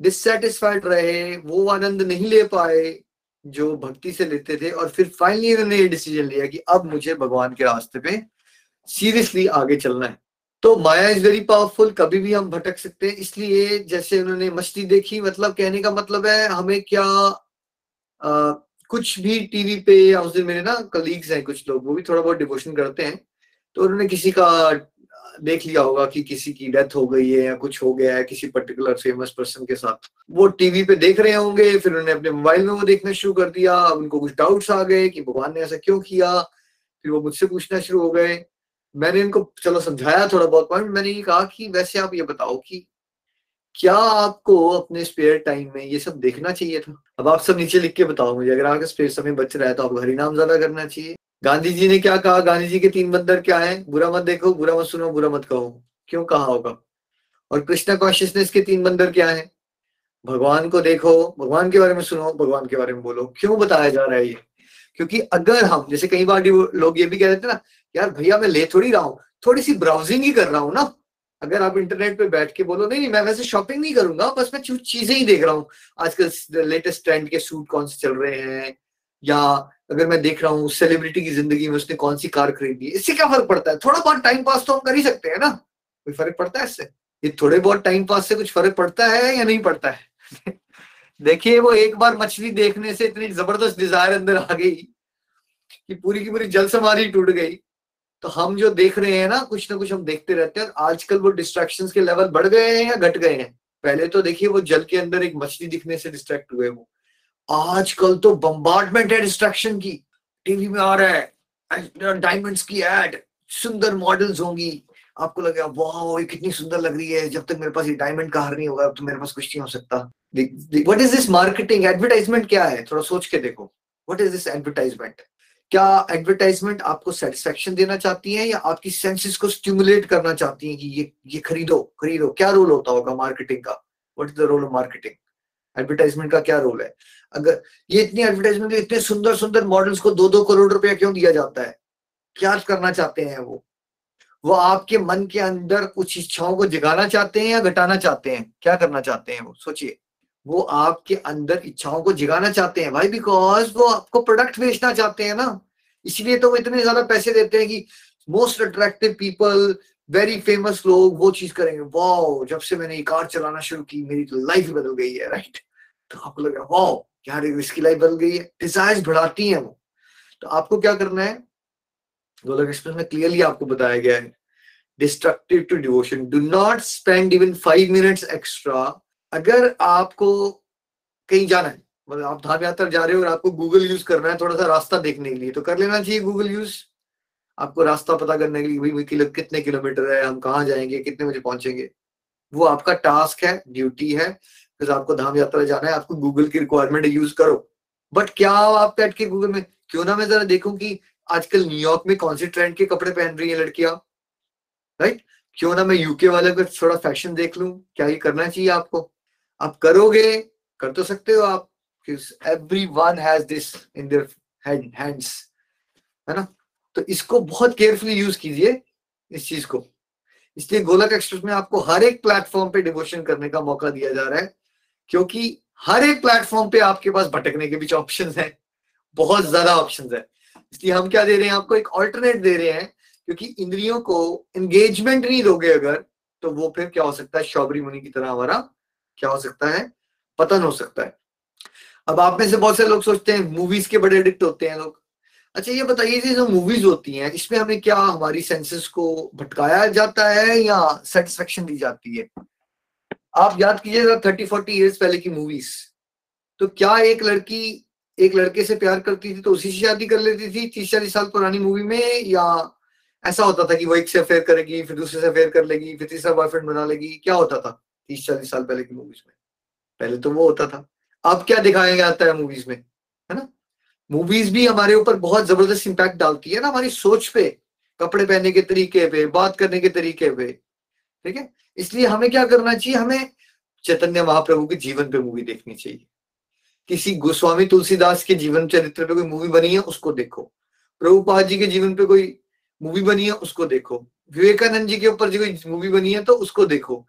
डिससेटिस्फाइड रहे वो आनंद नहीं ले पाए जो भक्ति से लेते थे और फिर फाइनली उन्होंने ये डिसीज़न लिया कि अब मुझे भगवान के रास्ते पे सीरियसली आगे चलना है। तो माया इज़ वेरी पावरफुल कभी भी हम भटक सकते हैं। इसलिए जैसे उन्होंने मछली देखी मतलब कहने का मतलब है हमें क्या आ, कुछ भी टीवी पे या उस दिन मेरे ना कलीग्स हैं कुछ लोग वो भी थोड़ा बहुत डिवोशन करते हैं। तो उन्होंने किसी का देख लिया होगा कि किसी की डेथ हो गई है या कुछ हो गया है किसी पर्टिकुलर फ़ेमस पर्सन के साथ। वो टीवी पे देख रहे होंगे, फिर उन्होंने अपने मोबाइल में वो देखना शुरू कर दिया, उनको कुछ डाउट्स आ गए कि भगवान ने ऐसा क्यों किया, फिर वो मुझसे पूछना शुरू हो गए। मैंने इनको चलो समझाया थोड़ा बहुत पॉइंट मैंने ये कहा कि वैसे आप ये बताओ कि क्या आपको अपने स्पेयर टाइम में ये सब देखना चाहिए था? अब आप सब नीचे लिख के बताओ मुझे, अगर आपका स्पेयर समय बच रहा है तो आपको हरिनाम ज़्यादा करना चाहिए। गांधी जी ने क्या कहा? गांधी जी के तीन बंदर क्या है? बुरा मत देखो, बुरा मत सुनो, बुरा मत कहो। क्यों कहा होगा? और कृष्णा कॉन्शियसनेस के तीन बंदर क्या है? भगवान को देखो, भगवान के बारे में सुनो, भगवान के बारे में बोलो। क्यों बताया जा रहा है ये? क्योंकि अगर हम, जैसे कई बार लोग ये भी कह देते ना, यार भैया, मैं ले थोड़ी रहा हूँ थोड़ी सी ब्राउजिंग ही कर रहा हूँ ना। अगर आप इंटरनेट पे बैठ के बोलो, नहीं नहीं, मैं वैसे शॉपिंग नहीं करूँगा, बस मैं चीज़ें ही देख रहा हूँ। आजकल लेटेस्ट ट्रेंड के सूट कौन से चल रहे हैं? या अगर मैं देख रहा हूँ सेलिब्रिटी की ज़िंदगी में उसने कौन सी कार खरीदी इससे क्या फ़र्क पड़ता है? थोड़ा बहुत टाइम पास तो हम कर ही सकते हैं ना? कोई फ़र्क पड़ता है इससे? ये थोड़े बहुत टाइम पास से कुछ फ़र्क पड़ता है या नहीं पड़ता है? देखिए, वो एक बार मछली देखने से इतनी ज़बरदस्त डिज़ायर अंदर आ गई कि पूरी की पूरी जल समाधि टूट गई। तो हम जो देख रहे हैं ना, कुछ ना कुछ हम देखते रहते हैं आजकल वो डिस्ट्रैक्शन के लेवल बढ़ गए हैं या घट गए हैं? पहले तो देखिए, वो जल के अंदर एक मछली दिखने से डिस्ट्रैक्ट हुए वो आजकल तो बम्बार्डमेंट है डिस्ट्रैक्शन की। टीवी में आ रहा है डायमंड्स की एड सुंदर मॉडल्स होंगी। आपको लगे वाह ये कितनी सुंदर लग रही है। जब तक मेरे पास ये डायमंड का हार नहीं होगा तो मेरे पास कुछ नहीं हो सकता। What is this marketing advertisement क्या है? थोड़ा सोच के देखो। व्हाट इज़ दिस एडवर्टाइजमेंट क्या एडवर्टाइजमेंट आपको सेटिस्फेक्शन देना चाहती है या आपकी सेंसेस को स्टिमुलेट करना चाहती है कि ये ये खरीदो खरीदो? क्या रोल होता होगा मार्केटिंग का? What is the role of marketing advertisement का क्या रोल है? अगर ये इतनी एडवर्टाइजमेंट इतने सुंदर सुंदर मॉडल्स को दो दो करोड़ रुपया क्यों दिया जाता है? क्या करना चाहते हैं वो? वो आपके मन के अंदर कुछ इच्छाओं को जगाना चाहते हैं या घटाना चाहते हैं? क्या करना चाहते हैं वो? सोचिए। वो आपके अंदर इच्छाओं को जगाना चाहते हैं। भाई बिकॉज़ वो आपको प्रोडक्ट बेचना चाहते हैं ना। इसलिए तो वो इतने ज़्यादा पैसे देते हैं कि most attractive people very famous लोग वो चीज़ करेंगे। वाओ जब से मैंने ये कार चलाना शुरू की, मेरी तो लाइफ बदल गई है राइट तो आपको लग रहा है, वाओ यार इसकी लाइफ बदल गई है। डिजायर्स बढ़ाती हैं वो। तो आपको क्या करना है? गोलक एक्सप्रेस में क्लियरली आपको बताया गया है। Destructive to devotion do not spend even five minutes extra अगर आपको कहीं जाना है मतलब आप धाम यात्रा जा रहे हो और आपको गूगल यूज़ करना है थोड़ा सा रास्ता देखने के लिए तो कर लेना चाहिए गूगल यूज़ आपको रास्ता पता करने के लिए, भाई, किलो, कितने किलोमीटर है, हम कहाँ जाएँगे, कितने बजे पहुँचेंगे। वो आपका टास्क है ड्यूटी है। बिकॉज़ आपको धाम यात्रा जाना है, आपको गूगल की रिक्वायरमेंट यूज़ करो। बट क्या आप बैठ के गूगल में? क्यों ना मैं जरा देखूँ कि आजकल न्यूयॉर्क में कौन से ट्रेंड के कपड़े पहन रही है लड़कियाँ? राइट क्यों ना मैं यूके वाले को थोड़ा फ़ैशन देख लूँ? क्या ये करना चाहिए आपको? आप करोगे? कर तो सकते हो आप। Everyone has this in their hands है ना? तो इसको बहुत केयरफुली यूज़ कीजिए, इस चीज़ को। इसलिए गोलक एक्सप्रेस में आपको हर एक प्लेटफॉर्म पे डिवोशन करने का मौका दिया जा रहा है। क्योंकि हर एक प्लेटफॉर्म पे आपके पास भटकने के बीच ऑप्शन है। बहुत ज़्यादा ऑप्शन है। इसलिए हम क्या दे रहे हैं? आपको एक ऑल्टरनेट दे रहे हैं, क्योंकि इंद्रियों को एंगेजमेंट नहीं दोगे अगर तो वो फिर क्या हो सकता है? शौबरी मुनि की तरह हमारा क्या हो सकता है? पतन हो सकता है। अब आप में से बहुत से लोग सोचते हैं मूवीज़ के बड़े एडिक्ट होते हैं लोग। अच्छा ये बताइए जो मूवीज़ होती हैं, इसमें हमें क्या हमारी सेंसेस को भटकाया जाता है या सेटिस्फेक्शन दी जाती है? आप याद कीजिएगा थर्टी फोर्टी ईयर्स पहले की मूवीज़ तो क्या एक लड़की एक लड़के से प्यार करती थी तो उसी से शादी कर लेती थी तीस, चालीस साल पुरानी मूवी में, या ऐसा होता था कि वो एक से अफेयर करेगी, फिर दूसरे से अफेयर कर लेगी, फिर तीसरा बॉयफ्रेंड बना लेगी? क्या होता था तीस, चालीस साल पहले की मूवीज़ में? पहले तो वो होता था। अब क्या दिखाया जाता है मूवीज़ में? है ना? मूवीज़ भी हमारे ऊपर बहुत ज़बरदस्त इम्पैक्ट डालती है ना हमारी सोच पे, कपड़े पहनने के तरीके पे, बात करने के तरीके पे। ठीक है? इसलिए हमें क्या करना चाहिए? हमें चैतन्य महाप्रभु के जीवन पे मूवी देखनी चाहिए। किसी गोस्वामी तुलसीदास के जीवन चरित्र पे कोई मूवी बनी है, उसको देखो। प्रभुपाद जी के जीवन पे कोई मूवी बनी है, उसको देखो। विवेकानंद जी के ऊपर जो कोई मूवी बनी है तो उसको देखो।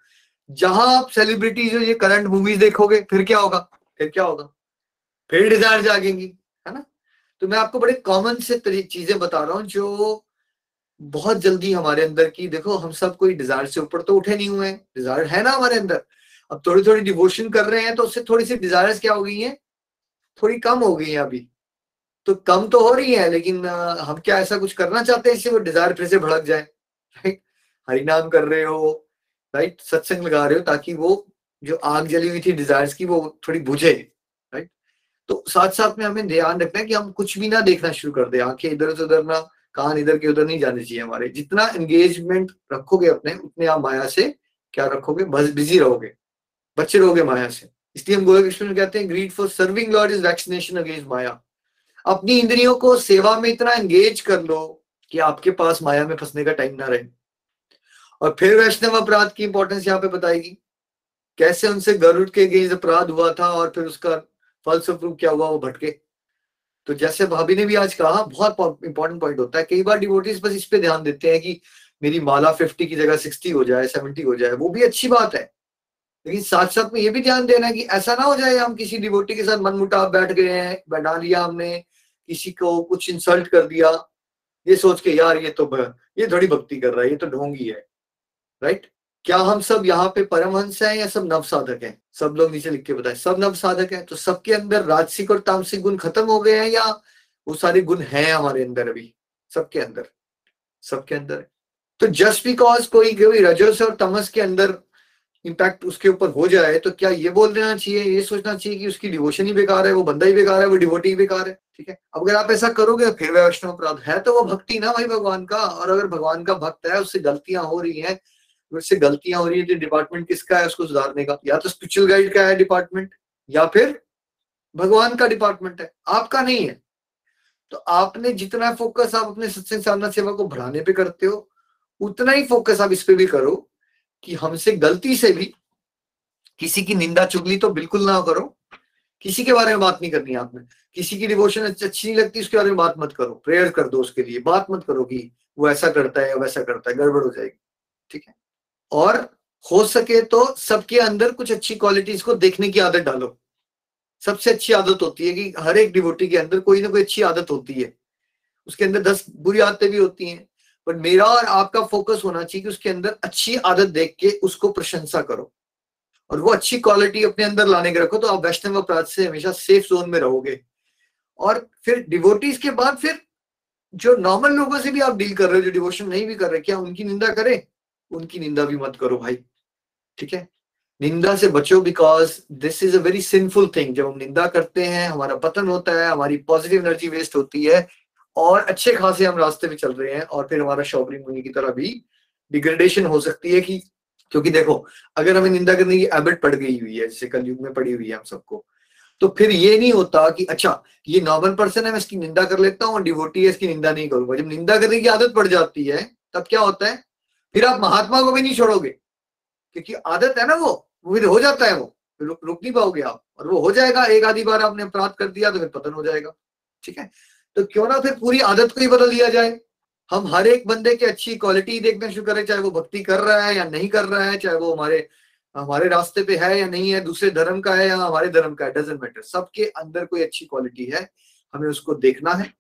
जहाँ आप सेलिब्रिटीज ये करंट मूवीज़ देखोगे, फिर क्या होगा? फिर क्या होगा? फिर डिज़ायर जागेंगी, है ना? तो मैं आपको बड़े कॉमन से चीज़ें बता रहा हूँ, जो बहुत जल्दी हमारे अंदर की, देखो, हम सब कोई डिज़ायर से ऊपर तो उठे नहीं हुए हैं। डिज़ायर है ना हमारे अंदर। अब थोड़ी थोड़ी डिवोशन कर रहे हैं तो उससे थोड़ी सी डिज़ायर क्या हो गई है? थोड़ी कम हो गई है अभी। तो कम तो हो रही है, लेकिन हम क्या ऐसा कुछ करना चाहते हैं इससे वो डिज़ायर फिर से भड़क जाए? राइट हरिनाम कर रहे हो राइट सत्संग लगा रहे हो ताकि वो जो आग जली हुई थी डिजायर्स की वो थोड़ी बुझे राइट तो साथ साथ में हमें ध्यान रखना है कि हम कुछ भी ना देखना शुरू कर दे। आँखें इधर उधर ना कान इधर के उधर नहीं जाने चाहिए हमारे। जितना एंगेजमेंट रखोगे अपने, उतने आप माया से क्या रखोगे? बस बिज़ी रहोगे। बच्चे रहोगे माया से। इसलिए हम गोलक कृष्ण कहते हैं greed for serving Lord is vaccination against maya. अपनी इंद्रियों को सेवा में इतना एंगेज कर लो कि आपके पास माया में फंसने का टाइम ना रहे। और फिर वैष्णव अपराध की इंपॉर्टेंस यहाँ पे बताएगी। कैसे उनसे गरुड़ के अगेंस्ट अपराध हुआ था और फिर उसका फलस्वरूप क्या हुआ, वो भटके। तो जैसे भाभी ने भी आज कहा, बहुत इंपॉर्टेंट पॉइंट होता है। कई बार डिवोटीज बस इस पे ध्यान देते हैं कि मेरी माला फिफ्टी की जगह सिक्सटी हो जाए सेवेंटी हो जाए, वो भी अच्छी बात है। लेकिन साथ साथ में ये भी ध्यान देना कि ऐसा ना हो जाए हम किसी डिवोटी के साथ मनमुटाव बैठ गए हैं, बैठा लिया हमने, किसी को कुछ इंसल्ट कर दिया, ये सोच के, यार ये तो ये थोड़ी भक्ति कर रहा है, ये तो ढोंगी है। राइट क्या हम सब यहाँ पे परमहंस हैं या सब नव साधक हैं? सब लोग नीचे लिख के बताए। सब नव साधक हैं तो सबके अंदर राजसिक और तामसिक गुण खत्म हो गए हैं या वो सारे गुण हैं हमारे अंदर अभी? सबके अंदर। सबके अंदर। तो जस्ट बिकॉज़ कोई कोई रजस और तमस के अंदर इम्पैक्ट उसके ऊपर हो जाए तो क्या ये बोल देना चाहिए, ये सोचना चाहिए कि उसकी डिवोशन ही बेकार है, वो बंदा ही बेकार है, वो डिवोटी ही बेकार है, ठीक है? अब अगर आप ऐसा करोगे फिर वैष्णव अपराध है तो वो भक्ति ना भाई भगवान का, और अगर भगवान का भक्त है, उससे गलतियाँ हो रही हैं उससे गलतियाँ हो रही है तो डिपार्टमेंट किसका है उसको सुधारने का? या तो स्पिरिचुअल गाइड का है डिपार्टमेंट या फिर भगवान का डिपार्टमेंट है, आपका नहीं है। तो आपने जितना फोकस आप अपने सत्संग साधना सेवा को बढ़ाने पे करते हो, उतना ही फोकस आप इस पे भी करो कि हमसे गलती से भी किसी की निंदा चुगली तो बिल्कुल ना करो। किसी के बारे में बात नहीं करनी आपने। किसी की डिवोशन अच्छी नहीं लगती, उसके बारे में बात मत करो। प्रेयर कर दो उसके लिए, बात मत करो कि वो ऐसा करता है या वैसा करता है, गड़बड़ हो जाएगी। ठीक है? और हो सके तो सबके अंदर कुछ अच्छी क्वालिटीज को देखने की आदत डालो। सबसे अच्छी आदत होती है कि हर एक डिवोटी के अंदर कोई ना कोई अच्छी आदत होती है। उसके अंदर दस बुरी आदतें भी होती हैं पर मेरा और आपका फोकस होना चाहिए कि उसके अंदर अच्छी आदत देख के उसको प्रशंसा करो। और वो अच्छी क्वालिटी अपने अंदर लाने के रखो तो आप वैष्णव अपराध से हमेशा सेफ़ जोन में रहोगे। और फिर डिवोटीज के बाद फिर जो नॉर्मल लोगों से भी आप डील कर रहे हो, जो डिवोशन नहीं भी कर रहे, क्या उनकी निंदा करें? उनकी निंदा भी मत करो भाई, ठीक है? निंदा से बचो because this is a very sinful thing जब हम निंदा करते हैं, हमारा पतन होता है, हमारी पॉजिटिव एनर्जी वेस्ट होती है, और अच्छे खासे हम रास्ते में चल रहे हैं, और फिर हमारा शॉपरिंग मुनि की तरह भी डिग्रेडेशन हो सकती है कि, क्योंकि देखो, अगर हमें निंदा करने की एबिट पड़ गई हुई है, जैसे कलयुग में पड़ी हुई है हम सबको तो फिर ये नहीं होता कि अच्छा ये नॉर्मल पर्सन है, मैं इसकी निंदा कर लेता हूँ, और डिवोटी है, इसकी निंदा नहीं करूँगा। जब निंदा करने की आदत पड़ जाती है, तब क्या होता है? फिर आप महात्मा को भी नहीं छोड़ोगे। क्योंकि आदत है ना वो वो फिर हो जाता है वो। रुक नहीं पाओगे आप। और वो हो जाएगा, एक आधी बार आपने अपराध कर दिया तो फिर पतन हो जाएगा। ठीक है? तो क्यों ना फिर पूरी आदत को ही बदल दिया जाए। हम हर एक बंदे की अच्छी क्वालिटी देखना शुरू करें, चाहे वो भक्ति कर रहा है या नहीं कर रहा है, चाहे वो हमारे हमारे रास्ते पे है या नहीं है, दूसरे धर्म का है या हमारे धर्म का है डजेंट मैटर सबके अंदर कोई अच्छी क्वालिटी है, हमें उसको देखना है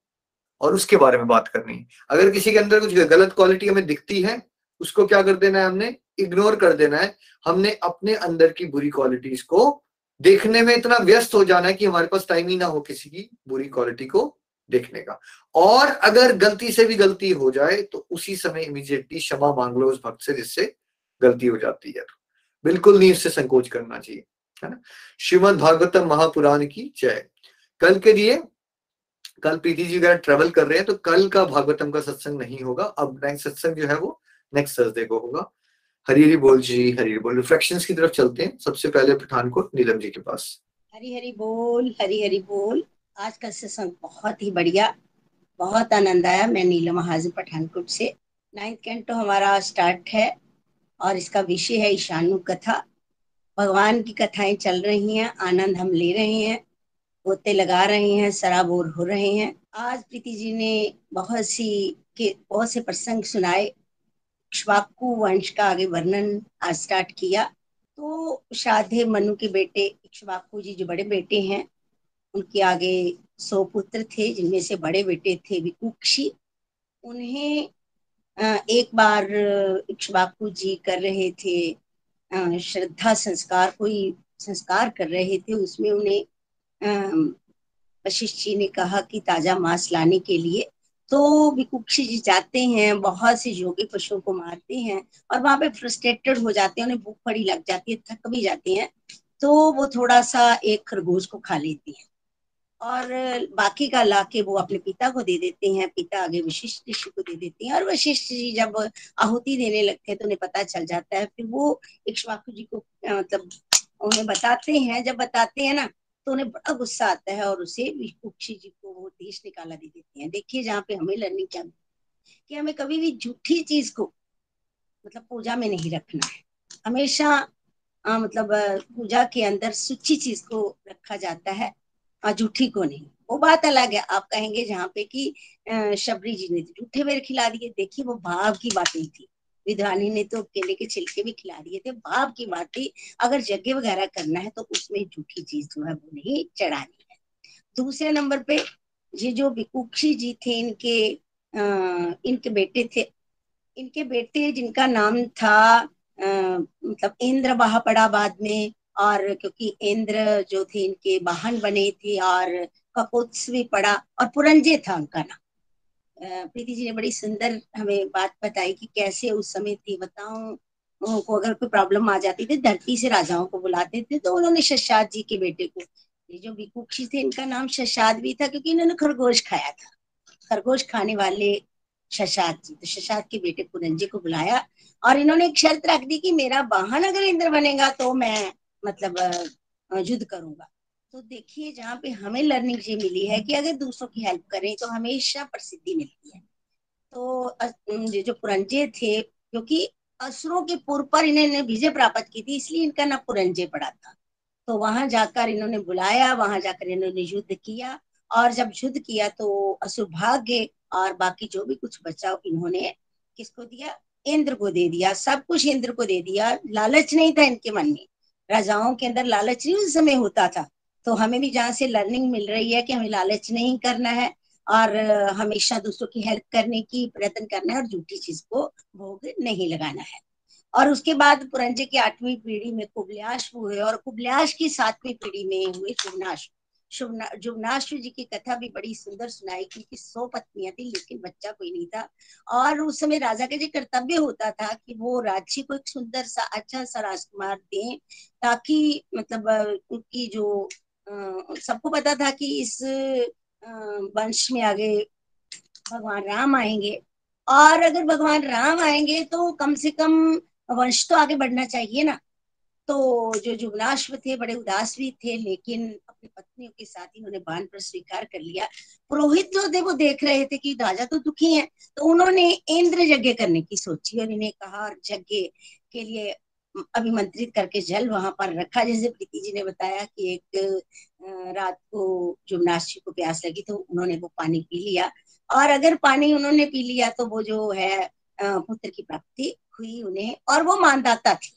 और उसके बारे में बात करनी है। अगर किसी के अंदर कुछ गलत क्वालिटी हमें दिखती है उसको क्या कर देना है हमने? इग्नोर कर देना है। हमने अपने अंदर की बुरी क्वालिटीज को देखने में इतना व्यस्त हो जाना है कि हमारे पास टाइम ही ना हो किसी की बुरी क्वालिटी को देखने का। और अगर गलती से भी गलती हो जाए तो उसी समय इमीडिएटली क्षमा मांग लो उस भक्त से, जिससे गलती हो जाती है। बिल्कुल नहीं उससे संकोच करना चाहिए, है ना? श्रीमद भागवतम महापुराण की जय। कल के लिए, कल प्रीति जी अगर ट्रेवल कर रहे हैं तो कल का भागवतम का सत्संग नहीं होगा। अब नेक्स्ट सत्संग जो है वो नेक्स्ट थर्सडे को होगा। हरी हरी बोल जी, हरी बोल। रिफ्लेक्शंस की तरफ़ चलते हैं। सबसे पहले पठानकोट, नीलम जी के पास। हरी हरी बोल, हरी हरी बोल। आज का सत्संग बहुत ही बढ़िया, बहुत आनंद आया मैं नीलम हाजिर पठानकोट से। नाइन्थ कैंटो हमारा स्टार्ट है और इसका विषय है ईशानु कथा। भगवान की कथाएँ चल रही हैं, आनंद हम ले रहे हैं गोते लगा रहे हैं, सराबोर हो रहे हैं। आज प्रीति जी ने बहुत सी के, बहुत से प्रसंग सुनाए। इक्ष्वाकु वंश का आगे वर्णन आज स्टार्ट किया। तो श्राद्धे मनु के बेटे इक्ष्वाकु जी जो बड़े बेटे हैं, उनके आगे सौ पुत्र थे, जिनमें से बड़े बेटे थे विकुक्षी। उन्हें एक बार इक्ष्वाकु जी कर रहे थे श्रद्धा संस्कार, कोई संस्कार कर रहे थे, उसमें उन्हें वशिष्ठ जी ने कहा कि ताज़ा मांस लाने के लिए तो विकुक्षी जी जाते हैं, बहुत से योगी पशुओं को मारते हैं और वहाँ पे फ्रस्ट्रेटेड हो जाते हैं, उन्हें भूख पड़ी लग जाती है, थक भी जाते हैं तो वो थोड़ा सा एक खरगोश को खा लेती हैं। और बाकी का लाके वो अपने पिता को दे देते हैं, पिता आगे वशिष्ठ ऋषि को दे देते हैं और वशिष्ठ जी जब आहुति देने लगते हैं तो उन्हें पता चल जाता है, फिर वो इक्ष्वाकु जी को मतलब उन्हें बताते हैं, जब बताते हैं ना तो उन्हें बड़ा गुस्सा आता है और उसे विकुक्षी जी को वो देश निकाला दे देते हैं। देखिए जहाँ पे हमें लर्निंग क्या कि हमें कभी भी झूठी चीज़ को मतलब पूजा में नहीं रखना है। हमेशा आ, मतलब पूजा के अंदर सुची चीज़ को रखा जाता है झूठी को नहीं। वो बात अलग है। आप कहेंगे जहाँ पे कि शबरी जी ने झूठे मेरे खिला दिए। देखिए वो भाव की बात थी। विधानी ने तो केले के छिलके भी खिला दिए थे। भाव की बात थी अगर यज्ञ वगैरह करना है तो उसमें झूठी चीज़ जो है वो नहीं चढ़ानी है। दूसरे नंबर पे ये जो विकुक्षी जी थे इनके आ, इनके बेटे थे इनके बेटे जिनका नाम था मतलब इंद्र बहा पड़ा बाद में और क्योंकि इंद्र जो थे इनके वाहन बने थे और ककोत्स भी पड़ा और पुरंजे था उनका नाम। प्रीति जी ने बड़ी सुंदर हमें बात बताई कि कैसे उस समय देवताओं को अगर कोई प्रॉब्लम आ जाती थी, धरती से राजाओं को बुलाते थे तो उन्होंने शशाद जी के बेटे को, ये जो विकुक्षी थे, इनका नाम शशाद भी था, क्योंकि इन्होंने खरगोश खाया था। खरगोश खाने वाले शशाद जी तो शशाद के बेटे पुरंजे को बुलाया और इन्होंने एक शर्त रख दी कि मेरा वाहन अगर इंद्र बनेगा तो मैं मतलब युद्ध करूँगा। तो देखिए, जहाँ पे हमें लर्निंग ये मिली है कि अगर दूसरों की हेल्प करें तो हमेशा प्रसिद्धि मिलती है। तो जो पुरंजे थे, क्योंकि असुरों के पूर्व पर इन्होंने विजय प्राप्त की थी, इसलिए इनका नाम पुरंजे पड़ा था। तो वहाँ जाकर इन्होंने बुलाया, वहाँ जाकर इन्होंने युद्ध किया, और जब युद्ध किया तो असुर भाग गए, और बाकी जो भी कुछ बचा, इन्होंने किसको दिया? इंद्र को दे दिया। सब कुछ इंद्र को दे दिया। लालच नहीं था इनके मन में। राजाओं के अंदर लालच नहीं, उस समय होता था। तो हमें भी जहाँ से लर्निंग मिल रही है कि हमें लालच नहीं करना है और हमेशा दूसरों की हेल्प करने की प्रयत्न करना है और झूठी चीज़ को भोग नहीं लगाना है। और उसके बाद पुरंजे की आठवीं पीढ़ी में कुबल्याश हुए और कुबल्याश की सातवीं पीढ़ी में हुए शुभनाश। जुगनाश्व जी की कथा भी बड़ी सुंदर सुनाई क्योंकि सौ पत्नियाँ थी, लेकिन बच्चा कोई नहीं था। और उस समय राजा का जो कर्तव्य होता था कि वो राज्य को एक सुंदर सा अच्छा सा राजकुमार दें ताकि मतलब उनकी जो सबको पता था कि इस वंश में आगे भगवान राम आएँगे। और अगर भगवान राम आएँगे तो कम से कम वंश तो आगे बढ़ना चाहिए ना। तो जो जुगनाश्व थे, बड़े उदास भी थे, लेकिन अपनी पत्नियों के साथ ही उन्होंने बान पर स्वीकार कर लिया। पुरोहित जो थे, वो देख रहे थे कि राजा तो दुखी हैं। तो उन्होंने इंद्र यज्ञ करने की सोची और इन्हें कहा और यज्ञ के लिए अभिमंत्रित करके जल वहाँ पर रखा। जैसे प्रीति जी ने बताया कि एक रात को जुमनाशी को प्यास लगी तो उन्होंने वो पानी पी लिया। और अगर पानी उन्होंने पी लिया तो वो जो है पुत्र की प्राप्ति हुई उन्हें। और वो मानदाता थी।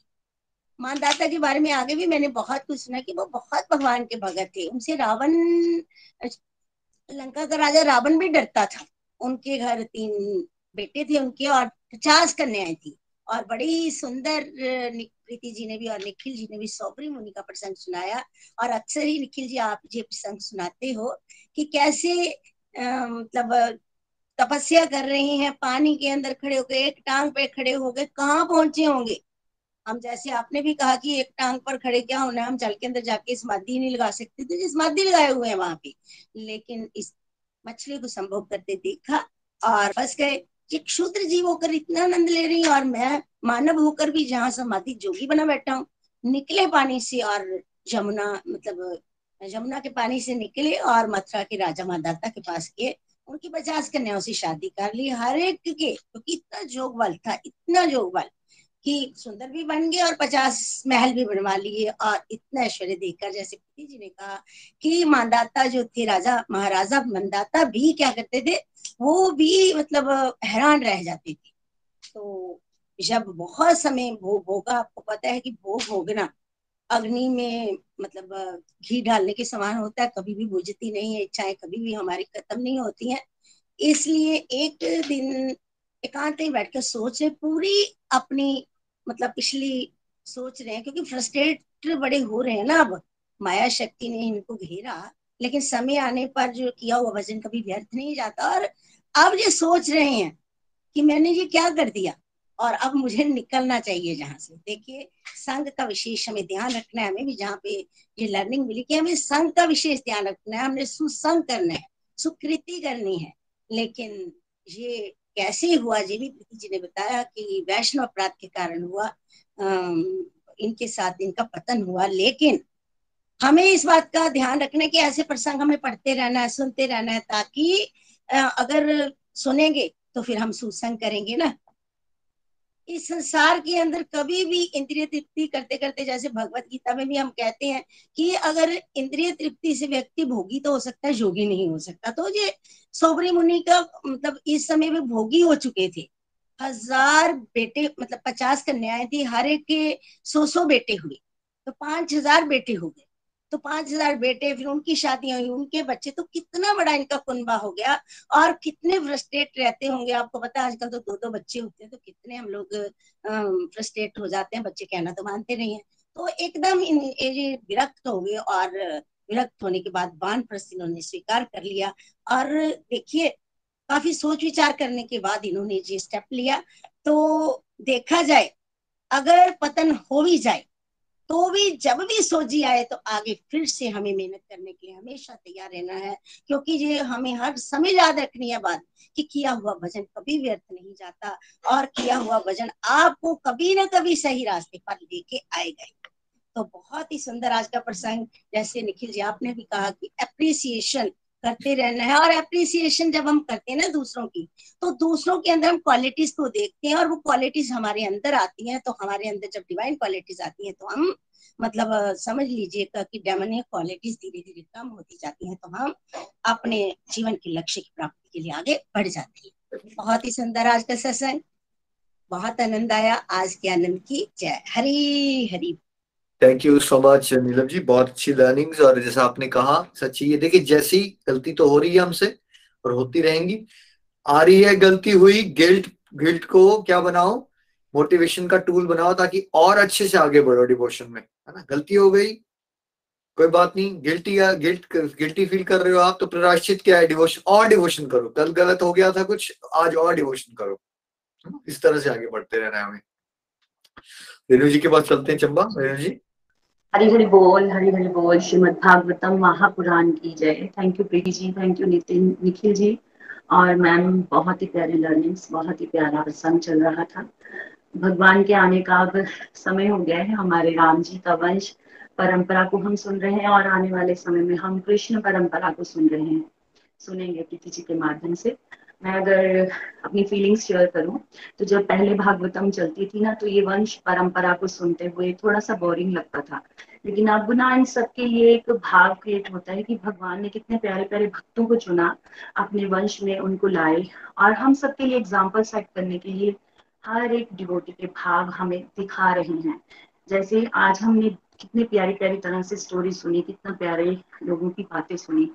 मानदाता के बारे में आगे भी मैंने बहुत कुछ सुना कि वो बहुत भगवान के भगत थे। उनसे रावण, लंका का राजा रावण भी डरता था। उनके घर तीन बेटे थे उनके और पचास कन्याएँ थी। और बड़ी सुंदर प्रीति जी ने भी और निखिल जी ने भी सौबरी मुनि का प्रसंग सुनाया। और अक्सर ही निखिल जी, आप ये प्रसंग सुनाते हो कि कैसे मतलब तपस्या कर रहे हैं, पानी के अंदर खड़े हो गए एक टांग पे खड़े हो गए, कहाँ पहुँचे होंगे? हम जैसे आपने भी कहा कि एक टांग पर खड़े क्या होना हम जल के अंदर जाके समाधि नहीं लगा सकते तो समाधि लगाए हुए हैं वहाँ पे। लेकिन इस मछली को संभव करते देखा और फंस गए। कि क्षुद्र जीव होकर इतना आनंद ले रही और मैं मानव होकर भी जहाँ समाधि जोगी बना बैठा हूँ, निकले पानी से और जमुना मतलब जमुना के पानी से निकले और मथुरा के राजा मादाता के पास गए। उनकी पचास कन्याओं से शादी कर ली। हर एक के, क्योंकि इतना जोग बल था, इतना जोग बल कि सुंदर भी बन गए और पचास महल भी बनवा लिए और इतना ऐश्वर्य देखकर जैसे पति जी ने कहा कि मानदाता जो थे, राजा, महाराजा मंदाता भी क्या करते थे? वो भी मतलब हैरान रह जाती थी। तो जब बहुत समय भोग होगा, आपको पता है कि भोग भोगना अग्नि में मतलब घी डालने के समान होता है, कभी भी बुझती नहीं है इच्छाएँ कभी भी हमारी खत्म नहीं होती हैं। इसलिए एक दिन एकांत में बैठ कर सोच रहे, पूरी अपनी मतलब पिछली सोच रहे हैं, क्योंकि फ्रस्ट्रेट बड़े हो रहे हैं ना अब। माया शक्ति ने इनको घेरा, लेकिन समय आने पर जो किया हुआ वज़न कभी व्यर्थ नहीं जाता और अब ये सोच रहे हैं कि मैंने ये क्या कर दिया? और अब मुझे निकलना चाहिए जहाँ से। देखिए, संघ का विशेष हमें ध्यान रखना है, हमें भी जहाँ पे ये लर्निंग मिली कि हमें संघ का विशेष ध्यान रखना है, हमने सुसंग करना है, सुकृति करनी है। लेकिन ये कैसे हुआ जी भी प्रीति जी ने बताया कि वैष्णव अपराध के कारण हुआ इनके साथ इनका पतन हुआ। लेकिन हमें इस बात का ध्यान रखना है कि ऐसे प्रसंग हमें पढ़ते रहना है, सुनते रहना है ताकि अगर सुनेंगे तो फिर हम सुसंग करेंगे ना। इस संसार के अंदर कभी भी इंद्रिय तृप्ति करते करते, जैसे भगवत गीता में भी हम कहते हैं कि अगर इंद्रिय तृप्ति से व्यक्ति भोगी तो हो सकता है योगी नहीं हो सकता। तो ये सोबरी मुनि का मतलब इस समय में भोगी हो चुके थे। हज़ार बेटे मतलब पचास कन्याएँ थी, हर एक के सौ सौ बेटे हुए। तो पाँच हज़ार बेटे हो गए। तो पाँच हज़ार बेटे, फिर उनकी शादियाँ हुई, उनके बच्चे तो कितना बड़ा इनका कुनबा हो गया और कितने फ्रस्ट्रेट रहते होंगे। आपको पता है आजकल तो दो दो बच्चे होते हैं तो कितने हम लोग फ्रस्ट्रेट हो जाते हैं, बच्चे कहना तो मानते नहीं है। तो एकदम ये विरक्त हो गए और विरक्त होने के बाद बान प्रस्त इन्होंने स्वीकार कर लिया और देखिए, काफ़ी सोच विचार करने के बाद इन्होंने ये स्टेप लिया। तो देखा जाए, अगर पतन हो भी जाए तो भी जब भी सोजी आए तो आगे फिर से हमें मेहनत करने के लिए हमेशा तैयार रहना है, क्योंकि ये हमें हर समय याद रखनी है बात कि किया हुआ भजन कभी व्यर्थ नहीं जाता और किया हुआ भजन आपको कभी ना कभी सही रास्ते पर लेके आएगा तो बहुत ही सुंदर आज का प्रसंग, जैसे निखिल जी आपने भी कहा कि अप्रिसिएशन करते रहना है और अप्रिसिएशन जब हम करते हैं ना दूसरों की तो दूसरों के अंदर हम क्वालिटीज को देखते हैं और वो क्वालिटीज हमारे अंदर आती हैं तो हमारे अंदर जब डिवाइन क्वालिटीज आती हैं तो हम मतलब समझ लीजिए कि डेमोनिक क्वालिटीज धीरे धीरे कम होती जाती हैं तो हम अपने जीवन के लक्ष्य की प्राप्ति के लिए आगे बढ़ जाते हैं। बहुत ही सुंदर आज का सेशन बहुत आनंद आया. आज के आनंद की जय. Hari Hari thank you so much Neelam ji बहुत अच्छी लर्निंग्स और जैसा आपने कहा सच्ची ये देखिए, जैसी गलती तो हो रही है हमसे और होती रहेंगी। आ रही है गलती हुई गिल्ट गिल्ट को क्या बनाओ? मोटिवेशन का टूल बनाओ ताकि और अच्छे से आगे बढ़ो डिवोशन में, है ना? गलती हो गई, कोई बात नहीं। गिल्टी या गिल्ट गिल्टी फील कर रहे हो आप तो प्रायश्चित क्या है? डिवोशन और डिवोशन करो। कल गलत हो गया था कुछ, आज और डिवोशन करो इस तरह से आगे बढ़ते रहना है हमें। रेणु जी के पास चलते हैं चंबा। रेणु जी? हरी हरी बोल हरी हरी बोल श्रीमद भागवतम महापुराण की जय। Thank you Preeti ji thank you Nitin, Nikhil ji. और मैम बहुत ही प्यारी लर्निंग्स बहुत ही प्यारा प्रसंग चल रहा था। भगवान के आने का अब समय हो गया है, हमारे राम जी का वंश परंपरा को हम सुन रहे हैं और आने वाले समय में हम कृष्ण परंपरा को सुन रहे हैं। सुनेंगे प्रीति जी के माध्यम से। मैं अगर अपनी फीलिंग्स शेयर करूँ तो जब पहले भागवतम चलती थी ना तो ये वंश परंपरा को सुनते हुए थोड़ा सा बोरिंग लगता था। लेकिन अब ना, इन सबके लिए एक भाव क्रिएट होता है कि भगवान ने कितने प्यारे प्यारे भक्तों को चुना, अपने वंश में उनको लाए। और हम सबके लिए एग्ज़ाम्पल सेट करने के लिए हर एक डिवोटी के भाव हमें दिखा रहे हैं। जैसे आज हमने कितने प्यारी प्यारी तरह से स्टोरी सुनी, कितना प्यारे लोगों की बातें सुनी।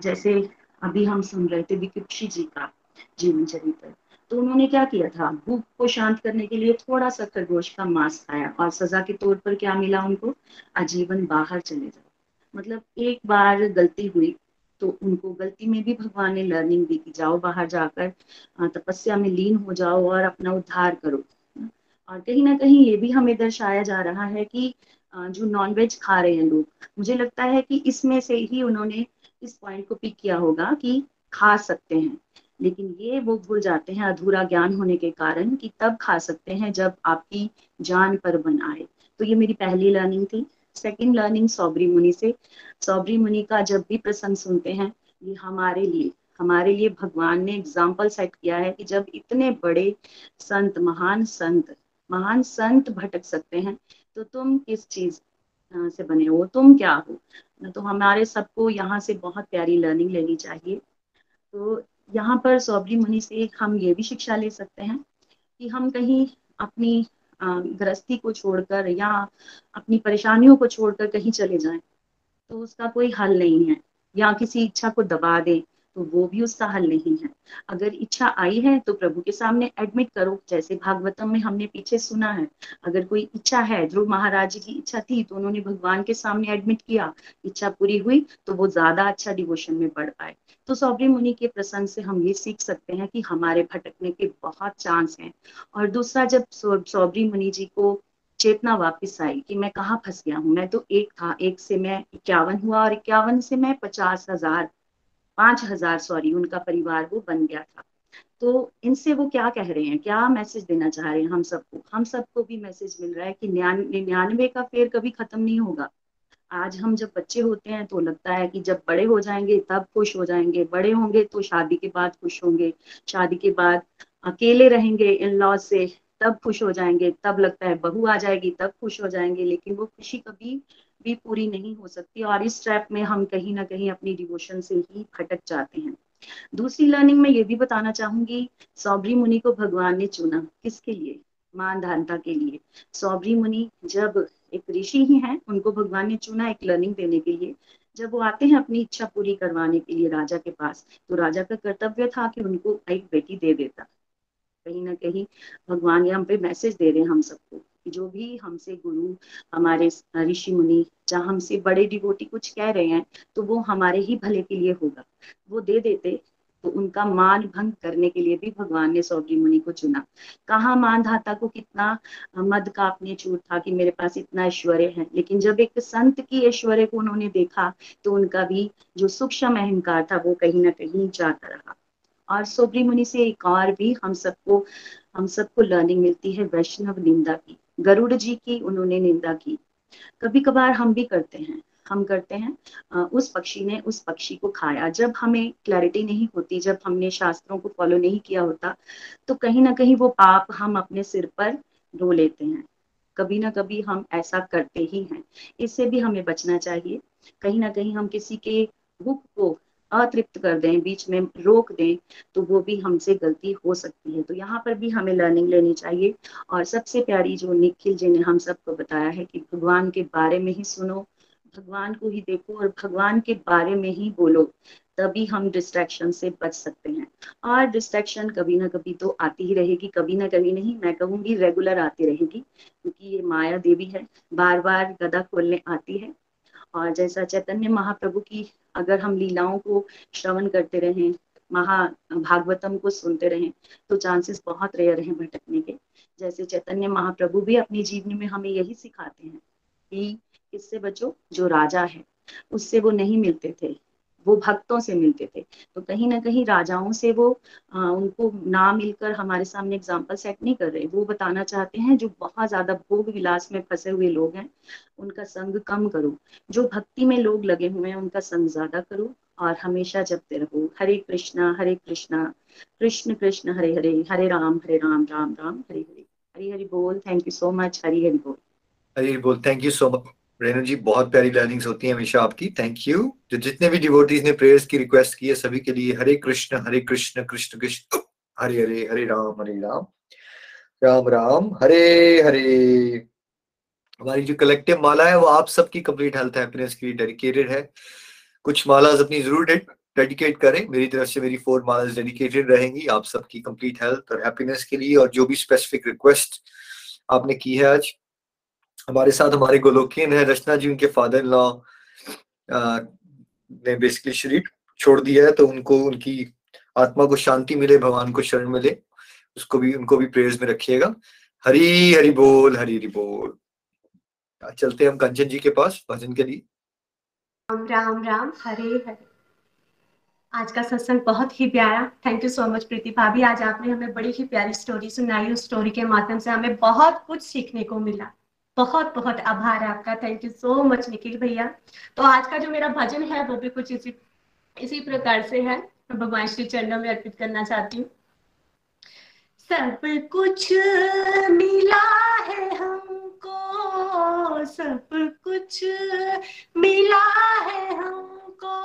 जैसे अभी हम सुन रहे थे विकिक्षी जी का जीवन चरित्र। तो उन्होंने क्या किया था? भूख को शांत करने के लिए थोड़ा सा खरगोश का मांस खाया और सजा के तौर पर क्या मिला उनको? आजीवन बाहर चले जाओ मतलब एक बार गलती हुई तो उनको गलती में भी भगवान ने लर्निंग दी कि जाओ बाहर जाकर तपस्या में लीन हो जाओ और अपना उद्धार करो। और कहीं ना कहीं ये भी हमें दर्शाया जा रहा है कि जो नॉनवेज खा रहे हैं लोग, मुझे लगता है कि इसमें से ही उन्होंने इस पॉइंट को पिक किया होगा कि खा सकते हैं। लेकिन ये वो भूल जाते हैं अधूरा ज्ञान होने के कारण कि तब खा सकते हैं जब आपकी जान पर बन आए। तो ये मेरी पहली लर्निंग थी। सेकंड लर्निंग सौबरी मुनि से। सौबरी मुनि का जब भी प्रसंग सुनते हैं, ये हमारे लिए हमारे लिए भगवान ने एग्ज़ाम्पल सेट किया है कि जब इतने बड़े संत, महान संत महान संत भटक सकते हैं तो तुम किस चीज़ से बने हो? तुम क्या हो? तो हमारे सबको यहाँ से बहुत प्यारी लर्निंग लेनी चाहिए। तो यहाँ पर सौबरी मुनि से हम ये भी शिक्षा ले सकते हैं कि हम कहीं अपनी गृहस्थी को छोड़कर या अपनी परेशानियों को छोड़कर कहीं चले जाएँ तो उसका कोई हल नहीं है। या किसी इच्छा को दबा दें तो वो भी उसका हल नहीं है। अगर इच्छा आई है तो प्रभु के सामने एडमिट करो, जैसे भागवतम में हमने पीछे सुना है। अगर कोई इच्छा है, ध्रुव महाराज की इच्छा थी तो उन्होंने भगवान के सामने एडमिट किया। इच्छा पूरी हुई तो वो ज़्यादा अच्छा डिवोशन में बढ़ पाए। तो सौबरी मुनि के प्रसंग से हम ये सीख सकते हैं कि हमारे भटकने के बहुत चांस हैं। और दूसरा, जब सौबरी मुनि जी को चेतना वापस आई कि मैं कहाँ फंस गया हूँ, मैं तो एक था, एक से मैं इक्यावन हुआ और इक्यावन से मैं पचास हज़ार पाँच हज़ार, सॉरी, उनका परिवार वो बन गया था। तो इनसे वो क्या कह रहे हैं? क्या मैसेज देना चाह रहे हैं हम सबको? हम सबको भी मैसेज मिल रहा है कि निन्यानवे का फेर कभी खत्म नहीं होगा। आज हम जब बच्चे होते हैं तो लगता है कि जब बड़े हो जाएँगे तब खुश हो जाएँगे। बड़े होंगे तो शादी के बाद खुश होंगे। शादी के बाद अकेले रहेंगे इन लॉ से, तब खुश हो जाएँगे। तब लगता है बहू आ जाएगी, तब खुश हो जाएँगे। लेकिन वो खुशी कभी भी पूरी नहीं हो सकती और इस ट्रैप में हम कहीं ना कहीं अपनी डिवोशन से ही भटक जाते हैं। दूसरी लर्निंग में ये भी बताना चाहूँगी सौबरी मुनि को भगवान ने चुना किसके लिए? मान धानता के लिए। सौबरी मुनि जब एक ऋषि ही हैं, उनको भगवान ने चुना एक लर्निंग देने के लिए। जब वो आते हैं अपनी इच्छा पूरी करवाने के लिए राजा के पास तो राजा का कर्तव्य था कि उनको एक बेटी दे देता। कहीं ना कहीं भगवान यहाँ पे मैसेज दे रहे हैं हम सबको। जो भी हमसे गुरु, हमारे ऋषि मुनि जहाँ हमसे बड़े डिवोटी कुछ कह रहे हैं तो वो हमारे ही भले के लिए होगा। वो दे देते तो उनका मान भंग करने के लिए भी भगवान ने सौगी मुनि को चुना। कहा मान धाता को कितना मद का अपने छूट था कि मेरे पास इतना ऐश्वर्य है, लेकिन जब एक संत की ऐश्वर्य को उन्होंने देखा तो उनका भी जो सूक्ष्म अहंकार था, वो कहीं ना कहीं जाता रहा। और सोबरी मुनि से एक और भी हम सबको हम सबको लर्निंग मिलती है वैष्णव निंदा की। गरुड़ जी की उन्होंने निंदा की। कभी कभार हम भी करते हैं। हम करते हैं उस पक्षी ने उस पक्षी को खाया। जब हमें क्लैरिटी नहीं होती, जब हमने शास्त्रों को फॉलो नहीं किया होता तो कहीं ना कहीं वो पाप हम अपने सिर पर रो लेते हैं। कभी ना कभी हम ऐसा करते ही हैं। इससे भी हमें बचना चाहिए। कहीं ना कहीं हम किसी के भूख को अतृप्त कर दें, बीच में रोक दें तो वो भी हमसे गलती हो सकती है। तो यहाँ पर भी हमें लर्निंग लेनी चाहिए। और सबसे प्यारी जो निखिल जी ने हम सबको बताया है कि भगवान के बारे में ही सुनो, भगवान को ही देखो और भगवान के बारे में ही बोलो, तभी हम डिस्ट्रैक्शन से बच सकते हैं। और डिस्ट्रैक्शन कभी ना कभी तो आती ही रहेगी, कभी ना कभी नहीं, मैं कहूँगी रेगुलर आती रहेगी, क्योंकि ये माया देवी है बार बार गदा खोलने आती है। और जैसा चैतन्य महाप्रभु की अगर हम लीलाओं को श्रवण करते रहें, महा भागवतम को सुनते रहें तो चांसेस बहुत रेयर हैं भटकने के। जैसे चैतन्य महाप्रभु भी अपनी जीवनी में हमें यही सिखाते हैं कि इससे बचो, जो राजा है, उससे वो नहीं मिलते थे। वो भक्तों से मिलते थे। तो कहीं ना कहीं राजाओं से वो आ, उनको ना मिलकर हमारे सामने एग्ज़ाम्पल सेट नहीं कर रहे। वो बताना चाहते हैं जो बहुत ज़्यादा भोग विलास में फंसे हुए लोग हैं उनका संग कम करो। जो भक्ति में लोग लगे हुए हैं उनका संग ज़्यादा करो और हमेशा जपते रहो। हरे कृष्णा हरे कृष्णा कृष्ण कृष्ण हरे हरे हरे राम हरे राम राम राम हरे हरे। हरी हरि बोल thank you so much Hari Hari बोल। हरी बोल thank you so much Renu ji, बहुत प्यारी लर्निंग्स होती है हमेशा आपकी। थैंक यू जो जितने भी डिवोटीज ने प्रेयर्स की रिक्वेस्ट की है, सभी के लिए हरे कृष्ण हरे कृष्ण कृष्ण कृष्ण, हरे हरे हरे राम हरे राम राम राम, हरे हरे। हमारी जो कलेक्टिव माला है, वो आप सबकी कंप्लीट हेल्थ हैप्पीनेस के लिए डेडिकेटेड है। कुछ मालाज अपनी ज़रूर डेडिकेट करें। मेरी तरफ़ से मेरी फोर मालाज डेडिकेटेड रहेंगी, आप सबकी कंप्लीट हेल्थ और हैप्पीनेस के लिए और जो भी स्पेसिफिक रिक्वेस्ट आपने की है आज। हमारे साथ हमारे गोलोकियन है, रचना जी, उनके फादर इन लॉ ने बेसिकली शरीर छोड़ दिया है तो उनको, उनकी आत्मा को शांति मिले, भगवान को शरण मिले, उसको भी, उनको भी प्रेयर्स में रखिएगा। हरी, हरि बोल, हरी, हरि बोल। चलते हम कंचन जी के पास, भजन के लिए। राम राम राम, हरे हरे। आज का सत्संग बहुत ही प्यारा। Thank you so much Preeti भाभी। आज आपने हमें बड़ी ही प्यारी स्टोरी सुनाई। उस स्टोरी के माध्यम से हमें बहुत कुछ सीखने को मिला। बहुत बहुत आभार आपका। Thank you so much Nikhil भैया। तो आज का जो मेरा भजन है, वो भी कुछ इसी इसी प्रकार से है। मैं भगवान श्री चरणों में अर्पित करना चाहती हूँ। सब कुछ मिला है हमको। सब कुछ मिला है हमको।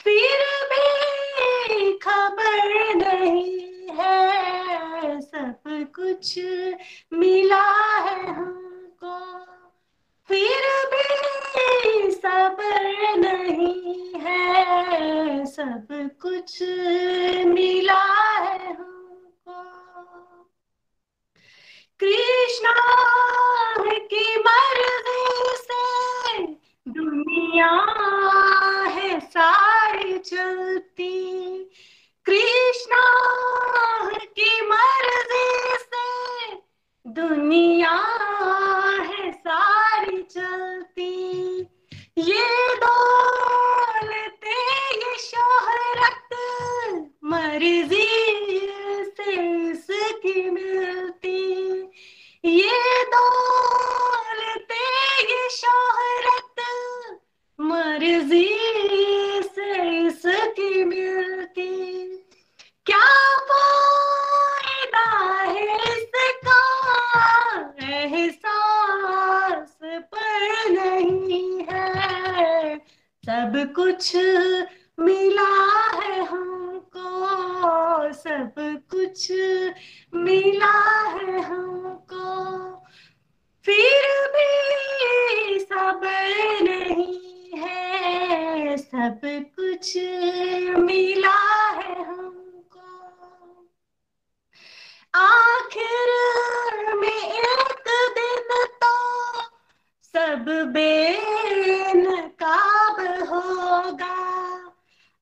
फिर भी खबर नहीं है। सब कुछ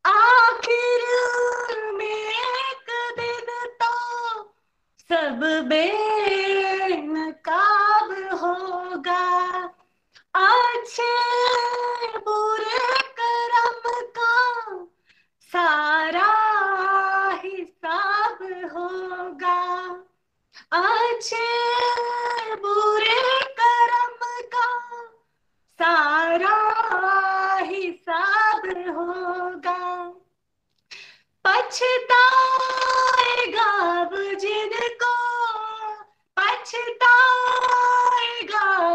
आखिर में एक दिन तो सब बेनकाब पछताएगा वो जिनको, पछताएगा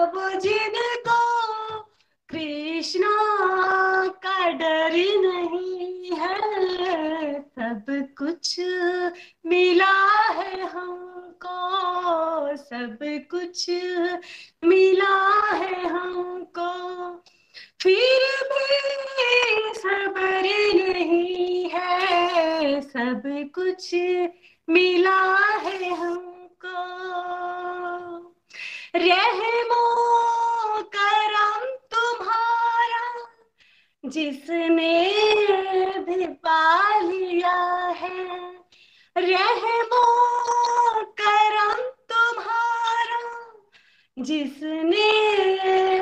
वो जिनको। कृष्णा का डर नहीं है, सब कुछ मिला है हमको, सब कुछ मिला है हमको। फिर भी सबर नहीं है, सब कुछ मिला है हमको। रहमो करम तुम्हारा, जिसने भी पा लिया है। रहमो करम जिसने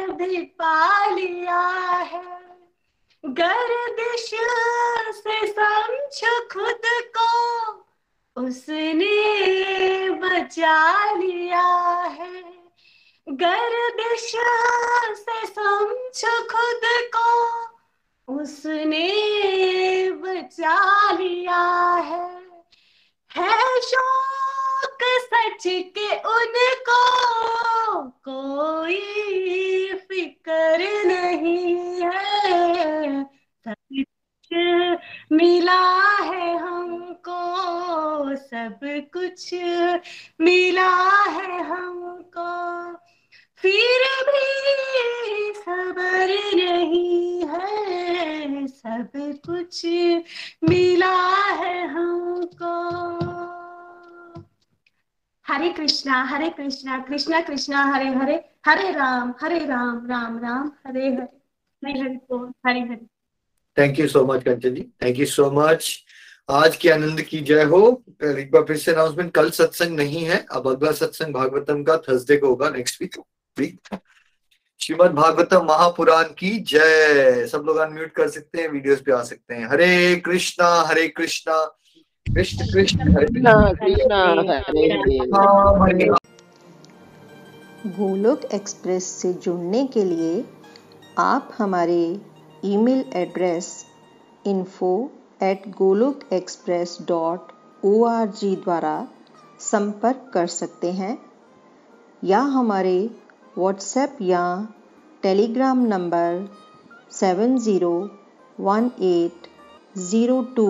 भी पा लिया है। गर्दिश से समझ खुद को, उसने बचा लिया है। गर्दिश से समझ खुद को, उसने बचा लिया है। है शौक सच के Hare Krishna Hare Krishna Krishna Krishna, Hare Hare Hare Ram Hare Ram Ram Ram, Hare Hare. Hare Hare Hare. Thank you so much Kanchan ji thank you so much आज के आनंद की जय हो। एक बार फिर से अनाउंसमेंट कल सत्संग नहीं है। अब अगला सत्संग भागवतम का थर्सडे को होगा नेक्स्ट वीक श्रीमद भागवतम महापुराण की जय। सब लोग अनम्यूट कर सकते हैं वीडियोस पे आ सकते हैं। हरे कृष्णा हरे कृष्णा। कृष्ण कृष्ण हरे कृष्णा कृष्णा। हरे राम गोलोक एक्सप्रेस से जुड़ने के लिए आप हमारे email address info at Golok express dot O R G द्वारा संपर्क कर सकते हैं या हमारे व्हाट्सएप या Telegram number seven zero one eight zero two